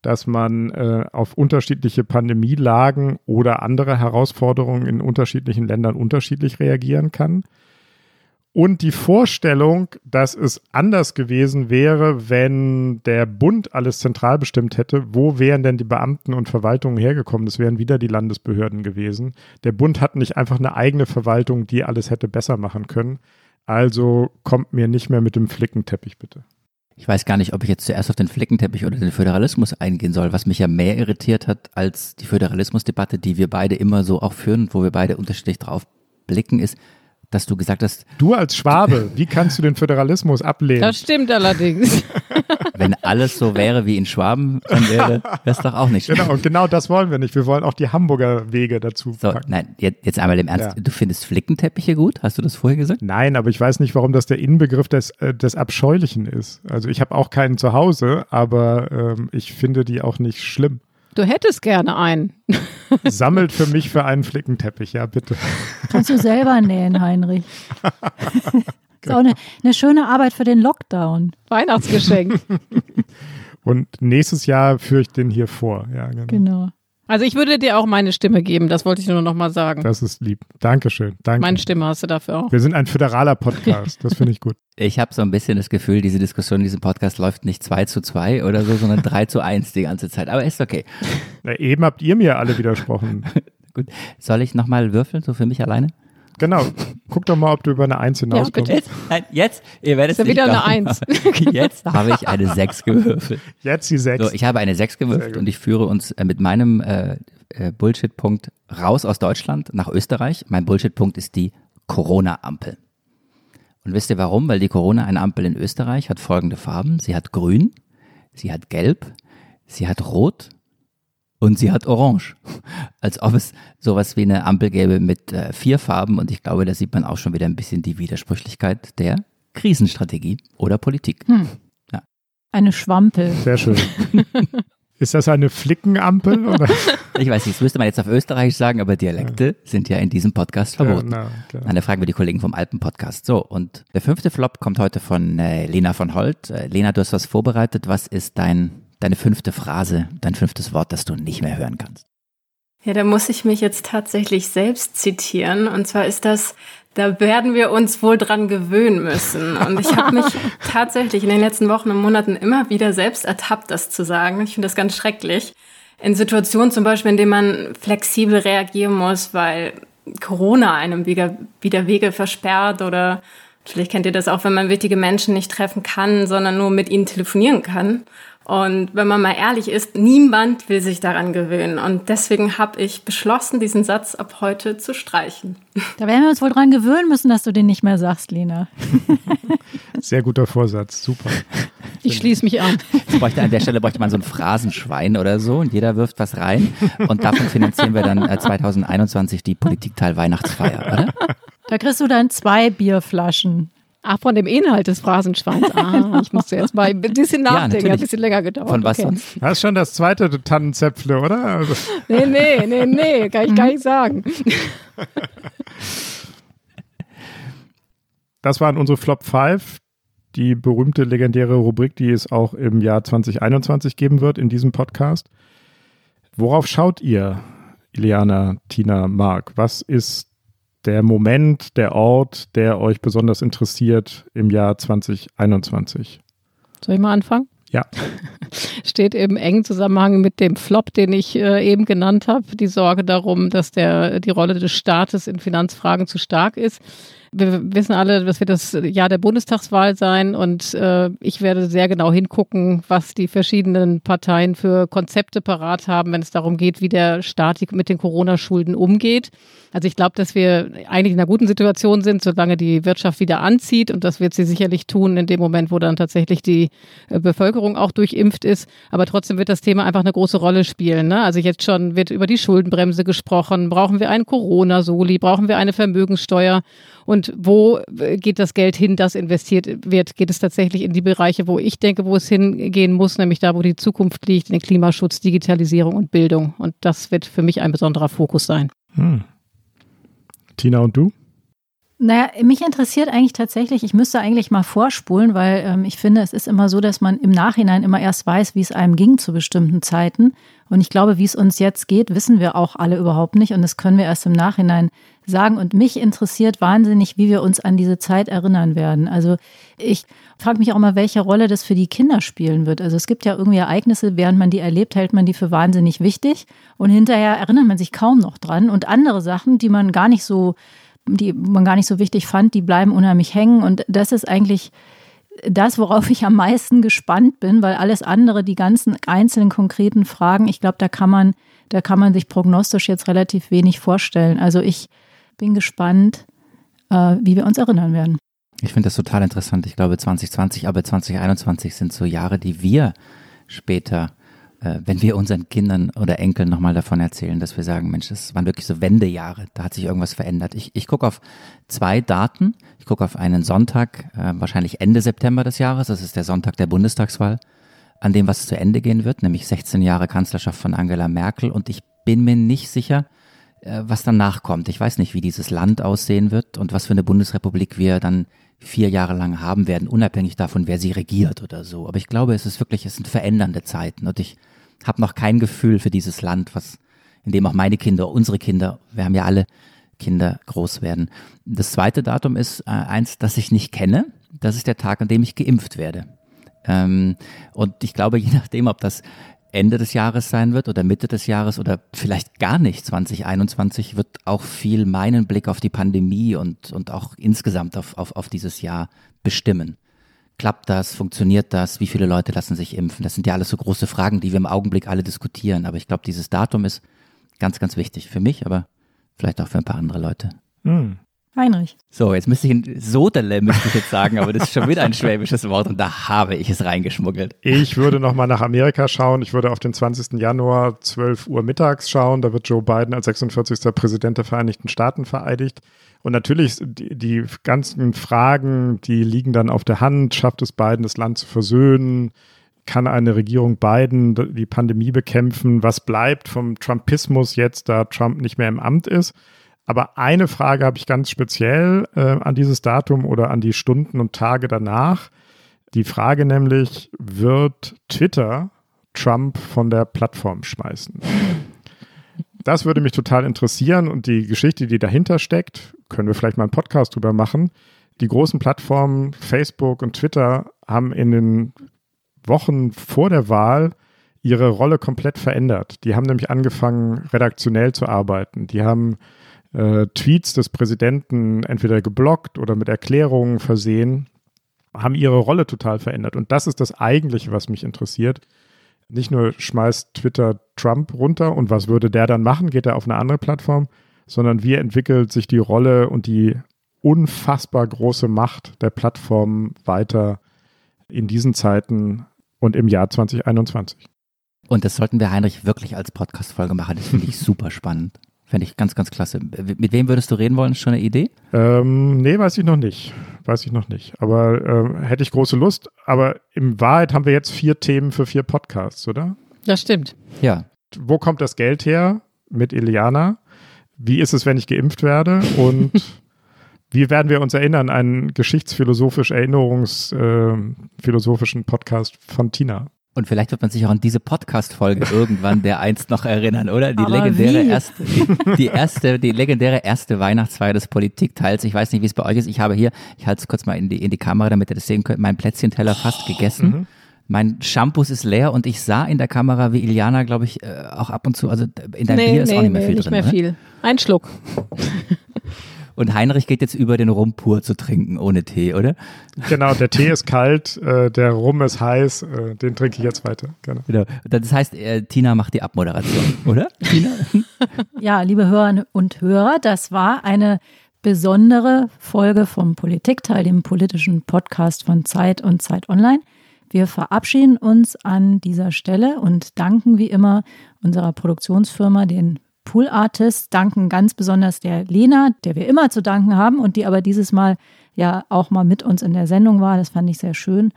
dass man äh, auf unterschiedliche Pandemielagen oder andere Herausforderungen in unterschiedlichen Ländern unterschiedlich reagieren kann. Und die Vorstellung, dass es anders gewesen wäre, wenn der Bund alles zentral bestimmt hätte, wo wären denn die Beamten und Verwaltungen hergekommen? Das wären wieder die Landesbehörden gewesen. Der Bund hat nicht einfach eine eigene Verwaltung, die alles hätte besser machen können. Also kommt mir nicht mehr mit dem Flickenteppich, bitte. Ich weiß gar nicht, ob ich jetzt zuerst auf den Flickenteppich oder den Föderalismus eingehen soll, was mich ja mehr irritiert hat als die Föderalismusdebatte, die wir beide immer so auch führen, wo wir beide unterschiedlich drauf blicken, ist, dass du gesagt hast, Du als Schwabe, wie kannst du den Föderalismus ablehnen? Das stimmt allerdings. wenn alles so wäre wie in Schwaben, dann wäre das doch auch nicht schlimm. Genau, und genau das wollen wir nicht. Wir wollen auch die Hamburger Wege dazu So, packen. nein, jetzt, jetzt einmal im Ernst. Ja. Du findest Flickenteppiche gut? Hast du das vorher gesagt? Nein, aber ich weiß nicht, warum das der Inbegriff des, äh, des Abscheulichen ist. Also ich habe auch keinen zu Hause, aber ähm, ich finde die auch nicht schlimm. Du hättest gerne einen. Sammelt für mich für einen Flickenteppich, ja bitte. Kannst du selber nähen, Heinrich. ist auch eine, eine schöne Arbeit für den Lockdown. Weihnachtsgeschenk. Und nächstes Jahr führe ich den hier vor. Ja, genau. Genau. Also ich würde dir auch meine Stimme geben, das wollte ich nur noch mal sagen. Das ist lieb. Dankeschön. Danke. Meine Stimme hast du dafür auch. Wir sind ein föderaler Podcast. Das finde ich gut. Ich habe so ein bisschen das Gefühl, diese Diskussion in diesem Podcast läuft nicht 2 zu 2 oder so, sondern 3 zu 1 die ganze Zeit. Aber ist okay. Na, eben habt ihr mir alle widersprochen. Gut. Soll ich nochmal würfeln, so für mich alleine? Genau. Guck doch mal, ob du über eine Eins hinauskommst. bitte. Jetzt, nein, jetzt, ihr werdet es ja wieder eine glauben, Eins. aber Jetzt habe ich eine 6 gewürfelt. Jetzt die Sechs. So, ich habe eine 6 Sehr gewürfelt und ich führe uns äh, mit meinem äh, äh, Bullshit-Punkt raus aus Deutschland nach Österreich. Mein Bullshit-Punkt ist die Corona-Ampel. Und wisst ihr warum? Weil die Corona, eine Ampel in Österreich, hat folgende Farben. Sie hat grün, sie hat gelb, Sie hat rot und sie hat orange. Als ob es sowas wie eine Ampel gäbe mit äh, vier Farben. Und ich glaube, da sieht man auch schon wieder ein bisschen die Widersprüchlichkeit der Krisenstrategie oder Politik. Hm. Ja. Eine Schwampel. Sehr schön. Ist das eine Flickenampel? Oder? Ich weiß nicht, das müsste man jetzt auf Österreich sagen, aber Dialekte ja. sind ja in diesem Podcast verboten. Ja, na, Dann fragen wir die Kollegen vom Alpen-Podcast. So, und der fünfte Flop kommt heute von äh, Lena von Holt. Äh, Lena, du hast was vorbereitet. Was ist dein, deine fünfte Phrase, dein fünftes Wort, das du nicht mehr hören kannst? Ja, da muss ich mich jetzt tatsächlich selbst zitieren. Und zwar ist das, da werden wir uns wohl dran gewöhnen müssen. Und ich habe mich tatsächlich in den letzten Wochen und Monaten immer wieder selbst ertappt, das zu sagen. Ich finde das ganz schrecklich. In Situationen zum Beispiel, in denen man flexibel reagieren muss, weil Corona einem wieder, wieder Wege versperrt oder vielleicht kennt ihr das auch, wenn man wichtige Menschen nicht treffen kann, sondern nur mit ihnen telefonieren kann. Und wenn man mal ehrlich ist, niemand will sich daran gewöhnen. Und deswegen habe ich beschlossen, diesen Satz ab heute zu streichen. Da werden wir uns wohl dran gewöhnen müssen, dass du den nicht mehr sagst, Lena. Sehr guter Vorsatz, super. Ich schließe mich an. Bräuchte, an der Stelle bräuchte man so ein Phrasenschwein oder so und jeder wirft was rein. Und davon finanzieren wir dann 2021 äh, die Politikteil Weihnachtsfeier, oder? Da kriegst du dann zwei Bierflaschen. Ach, von dem Inhalt des Phrasenschweins. Ah, ich musste jetzt mal ein bisschen nachdenken, ja, ein bisschen länger gedauert. Von was okay. sonst? Das ist schon das zweite Tannenzäpfle, oder? Also. Nee, nee, nee, nee, kann ich gar nicht sagen. Das waren unsere Flop 5, die berühmte legendäre Rubrik, die es auch im Jahr 2021 geben wird in diesem Podcast. Worauf schaut ihr, Iliana, Tina, Marc? Was ist der Moment, der Ort, der euch besonders interessiert im Jahr 2021? Soll ich mal anfangen? Ja. Steht im engen Zusammenhang mit dem Flop, den ich äh, eben genannt habe, die Sorge darum, dass der, die Rolle des Staates in Finanzfragen zu stark ist wir wissen alle, das wird das Jahr der Bundestagswahl sein und äh, ich werde sehr genau hingucken, was die verschiedenen Parteien für Konzepte parat haben, wenn es darum geht, wie der Staat mit den Corona-Schulden umgeht. Also ich glaube, dass wir eigentlich in einer guten Situation sind, solange die Wirtschaft wieder anzieht und das wird sie sicherlich tun in dem Moment, wo dann tatsächlich die äh, Bevölkerung auch durchimpft ist. Aber trotzdem wird das Thema einfach eine große Rolle spielen. Ne? Also jetzt schon wird über die Schuldenbremse gesprochen. Brauchen wir einen Corona-Soli? Brauchen wir eine Vermögenssteuer? Und wo geht das Geld hin, das investiert wird? Geht es tatsächlich in die Bereiche, wo ich denke, wo es hingehen muss, nämlich da, wo die Zukunft liegt, in den Klimaschutz, Digitalisierung und Bildung. Und das wird für mich ein besonderer Fokus sein. Hm. Tina und du? Naja, mich interessiert eigentlich tatsächlich, ich müsste eigentlich mal vorspulen, weil ähm, ich finde, es ist immer so, dass man im Nachhinein immer erst weiß, wie es einem ging zu bestimmten Zeiten. Und ich glaube, wie es uns jetzt geht, wissen wir auch alle überhaupt nicht. Und das können wir erst im Nachhinein sagen. Und mich interessiert wahnsinnig, wie wir uns an diese Zeit erinnern werden. Also ich frage mich auch mal, welche Rolle das für die Kinder spielen wird. Also es gibt ja irgendwie Ereignisse, während man die erlebt, hält man die für wahnsinnig wichtig. Und hinterher erinnert man sich kaum noch dran. Und andere Sachen, die man gar nicht so die man gar nicht so wichtig fand, die bleiben unheimlich hängen. Und das ist eigentlich das, worauf ich am meisten gespannt bin, weil alles andere, die ganzen einzelnen konkreten Fragen, ich glaube, da kann man, da kann man sich prognostisch jetzt relativ wenig vorstellen. Also ich bin gespannt, äh, wie wir uns erinnern werden. Ich finde das total interessant. Ich glaube, 2020, aber 2021 sind so Jahre, die wir später äh, wenn wir unseren Kindern oder Enkeln nochmal davon erzählen, dass wir sagen, Mensch, das waren wirklich so Wendejahre, da hat sich irgendwas verändert. Ich, ich gucke auf zwei Daten. Ich gucke auf einen Sonntag, äh, wahrscheinlich Ende September des Jahres, das ist der Sonntag der Bundestagswahl, an dem was zu Ende gehen wird, nämlich 16 Jahre Kanzlerschaft von Angela Merkel. Und ich bin mir nicht sicher, was danach kommt. Ich weiß nicht, wie dieses Land aussehen wird und was für eine Bundesrepublik wir dann vier Jahre lang haben werden, unabhängig davon, wer sie regiert oder so. Aber ich glaube, es ist wirklich, es sind verändernde Zeiten und ich habe noch kein Gefühl für dieses Land, was, in dem auch meine Kinder, unsere Kinder, wir haben ja alle Kinder groß werden. Das zweite Datum ist äh, eins, das ich nicht kenne. Das ist der Tag, an dem ich geimpft werde. Ähm, und ich glaube, je nachdem, ob das Ende des Jahres sein wird oder Mitte des Jahres oder vielleicht gar nicht 2021, wird auch viel meinen Blick auf die Pandemie und, und auch insgesamt auf, auf, auf dieses Jahr bestimmen. Klappt das? Funktioniert das? Wie viele Leute lassen sich impfen? Das sind ja alles so große Fragen, die wir im Augenblick alle diskutieren. Aber ich glaube, dieses Datum ist ganz, ganz wichtig für mich, aber vielleicht auch für ein paar andere Leute. Hm. Heinrich. So, jetzt müsste ich ein Sodele, müsste ich jetzt sagen, aber das ist schon wieder ein schwäbisches Wort und da habe ich es reingeschmuggelt. Ich würde nochmal nach Amerika schauen. Ich würde auf den 20. Januar 12 Uhr mittags schauen. Da wird Joe Biden als 46. Präsident der Vereinigten Staaten vereidigt. Und natürlich, die, die ganzen Fragen, die liegen dann auf der Hand. Schafft es Biden, das Land zu versöhnen? Kann eine Regierung Biden die Pandemie bekämpfen? Was bleibt vom Trumpismus jetzt, da Trump nicht mehr im Amt ist? Aber eine Frage habe ich ganz speziell äh, an dieses Datum oder an die Stunden und Tage danach. Die Frage nämlich, wird Twitter Trump von der Plattform schmeißen? Das würde mich total interessieren und die Geschichte, die dahinter steckt, können wir vielleicht mal einen Podcast drüber machen. Die großen Plattformen Facebook und Twitter haben in den Wochen vor der Wahl ihre Rolle komplett verändert. Die haben nämlich angefangen, redaktionell zu arbeiten. Die haben äh, Tweets des Präsidenten entweder geblockt oder mit Erklärungen versehen, haben ihre Rolle total verändert. Und das ist das eigentliche, was mich interessiert. Nicht nur schmeißt Twitter Trump runter und was würde der dann machen? Geht er auf eine andere Plattform? Sondern wie entwickelt sich die Rolle und die unfassbar große Macht der Plattform weiter in diesen Zeiten und im Jahr 2021? Und das sollten wir Heinrich wirklich als Podcast-Folge machen. Das finde ich super spannend. Fände ich ganz, ganz klasse. Mit wem würdest du reden wollen? Ist schon eine Idee? Ähm, nee, weiß ich noch nicht. Weiß ich noch nicht. Aber äh, hätte ich große Lust. Aber in Wahrheit haben wir jetzt vier Themen für vier Podcasts, oder? Das stimmt. Ja. Wo kommt das Geld her mit Iliana? Wie ist es, wenn ich geimpft werde? Und wie werden wir uns erinnern? Einen geschichtsphilosophisch erinnerungsphilosophischen äh, Podcast von Tina. Und vielleicht wird man sich auch an diese Podcast-Folge irgendwann der einst noch erinnern, oder? Die Aber legendäre wie? erste, die, die erste, die legendäre erste Weihnachtsfeier des Politikteils. Ich weiß nicht, wie es bei euch ist. Ich habe hier, ich halte es kurz mal in die, in die Kamera, damit ihr das sehen könnt, mein Plätzchenteller fast gegessen. Mhm. Mein Shampoo ist leer und ich sah in der Kamera, wie Iliana, glaube ich, äh, auch ab und zu, also in deinem nee, Bier ist nee, auch nicht mehr nee, viel nicht drin. mehr ne? viel. Ein Schluck. Und Heinrich geht jetzt über den Rum pur zu trinken, ohne Tee, oder? Genau, der Tee ist kalt, äh, der Rum ist heiß, äh, den trinke ich jetzt weiter. Genau. Genau. Das heißt, äh, Tina macht die Abmoderation, oder? Tina? Ja, liebe Hörerinnen und Hörer, das war eine besondere Folge vom Politikteil, dem politischen Podcast von Zeit und Zeit Online. Wir verabschieden uns an dieser Stelle und danken wie immer unserer Produktionsfirma, den Pool Artists, danken ganz besonders der Lena, der wir immer zu danken haben und die aber dieses Mal ja auch mal mit uns in der Sendung war. Das fand ich sehr schön.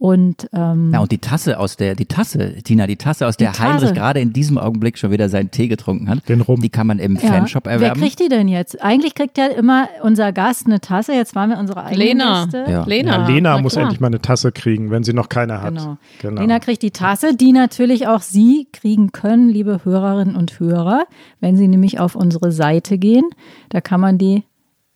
Und ähm, Ja, und die Tasse aus der, die Tasse, Tina, die Tasse, aus der Die Heinrich Tasse. gerade in diesem Augenblick schon wieder seinen Tee getrunken hat. Den Rum. Die kann man im Ja. Fanshop Wer erwerben. kriegt die denn jetzt? Eigentlich kriegt ja immer unser Gast eine Tasse. Jetzt waren wir unsere eigene Lena. Ja. Lena. Ja, Lena na muss endlich mal eine Tasse kriegen, wenn sie noch keine hat. Genau. Genau. Lena kriegt die Tasse, die natürlich auch Sie kriegen können, liebe Hörerinnen und Hörer, wenn Sie nämlich auf unsere Seite gehen. Da kann man die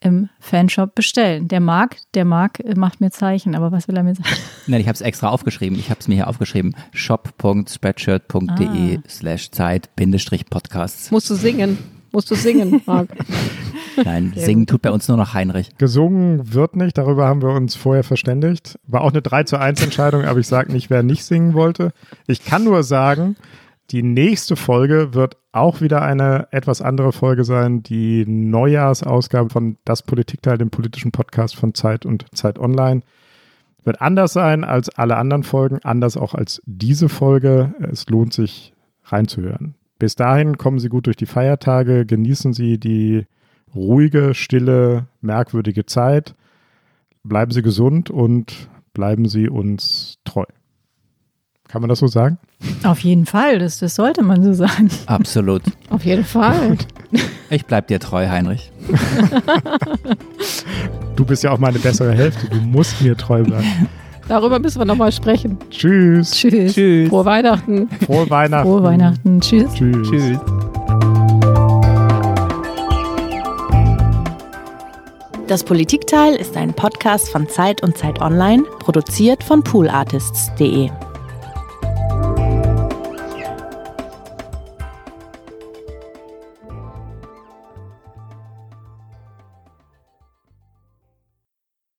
im Fanshop bestellen. Der Marc, der Marc macht mir Zeichen, aber was will er mir sagen? Nein, ich habe es extra aufgeschrieben. Ich habe es mir hier aufgeschrieben. shop.spreadshirt.de Ah. slash Zeit Bindestrich Podcasts. Musst du singen. Musst du singen, Marc. Nein, singen tut bei uns nur noch Heinrich. Gesungen wird nicht, darüber haben wir uns vorher verständigt. War auch eine 3 zu 1 Entscheidung, aber ich sage nicht, wer nicht singen wollte. Ich kann nur sagen, die nächste Folge wird auch wieder eine etwas andere Folge sein, die Neujahrsausgabe von Das Politikteil, dem politischen Podcast von Zeit und Zeit Online. Wird anders sein als alle anderen Folgen, anders auch als diese Folge. Es lohnt sich reinzuhören. Bis dahin kommen Sie gut durch die Feiertage, genießen Sie die ruhige, stille, merkwürdige Zeit. Bleiben Sie gesund und bleiben Sie uns treu. Kann man das so sagen? Auf jeden Fall, das, das sollte man so sagen. Absolut. Auf jeden Fall. Ich bleib dir treu, Heinrich. Du bist ja auch meine bessere Hälfte. Du musst mir treu bleiben. Darüber müssen wir nochmal sprechen. Tschüss. Tschüss. Tschüss. Frohe Weihnachten. Frohe Weihnachten. Frohe Weihnachten. Tschüss. Tschüss. Tschüss. Das Politikteil ist ein Podcast von Zeit und Zeit Online, produziert von poolartists.de.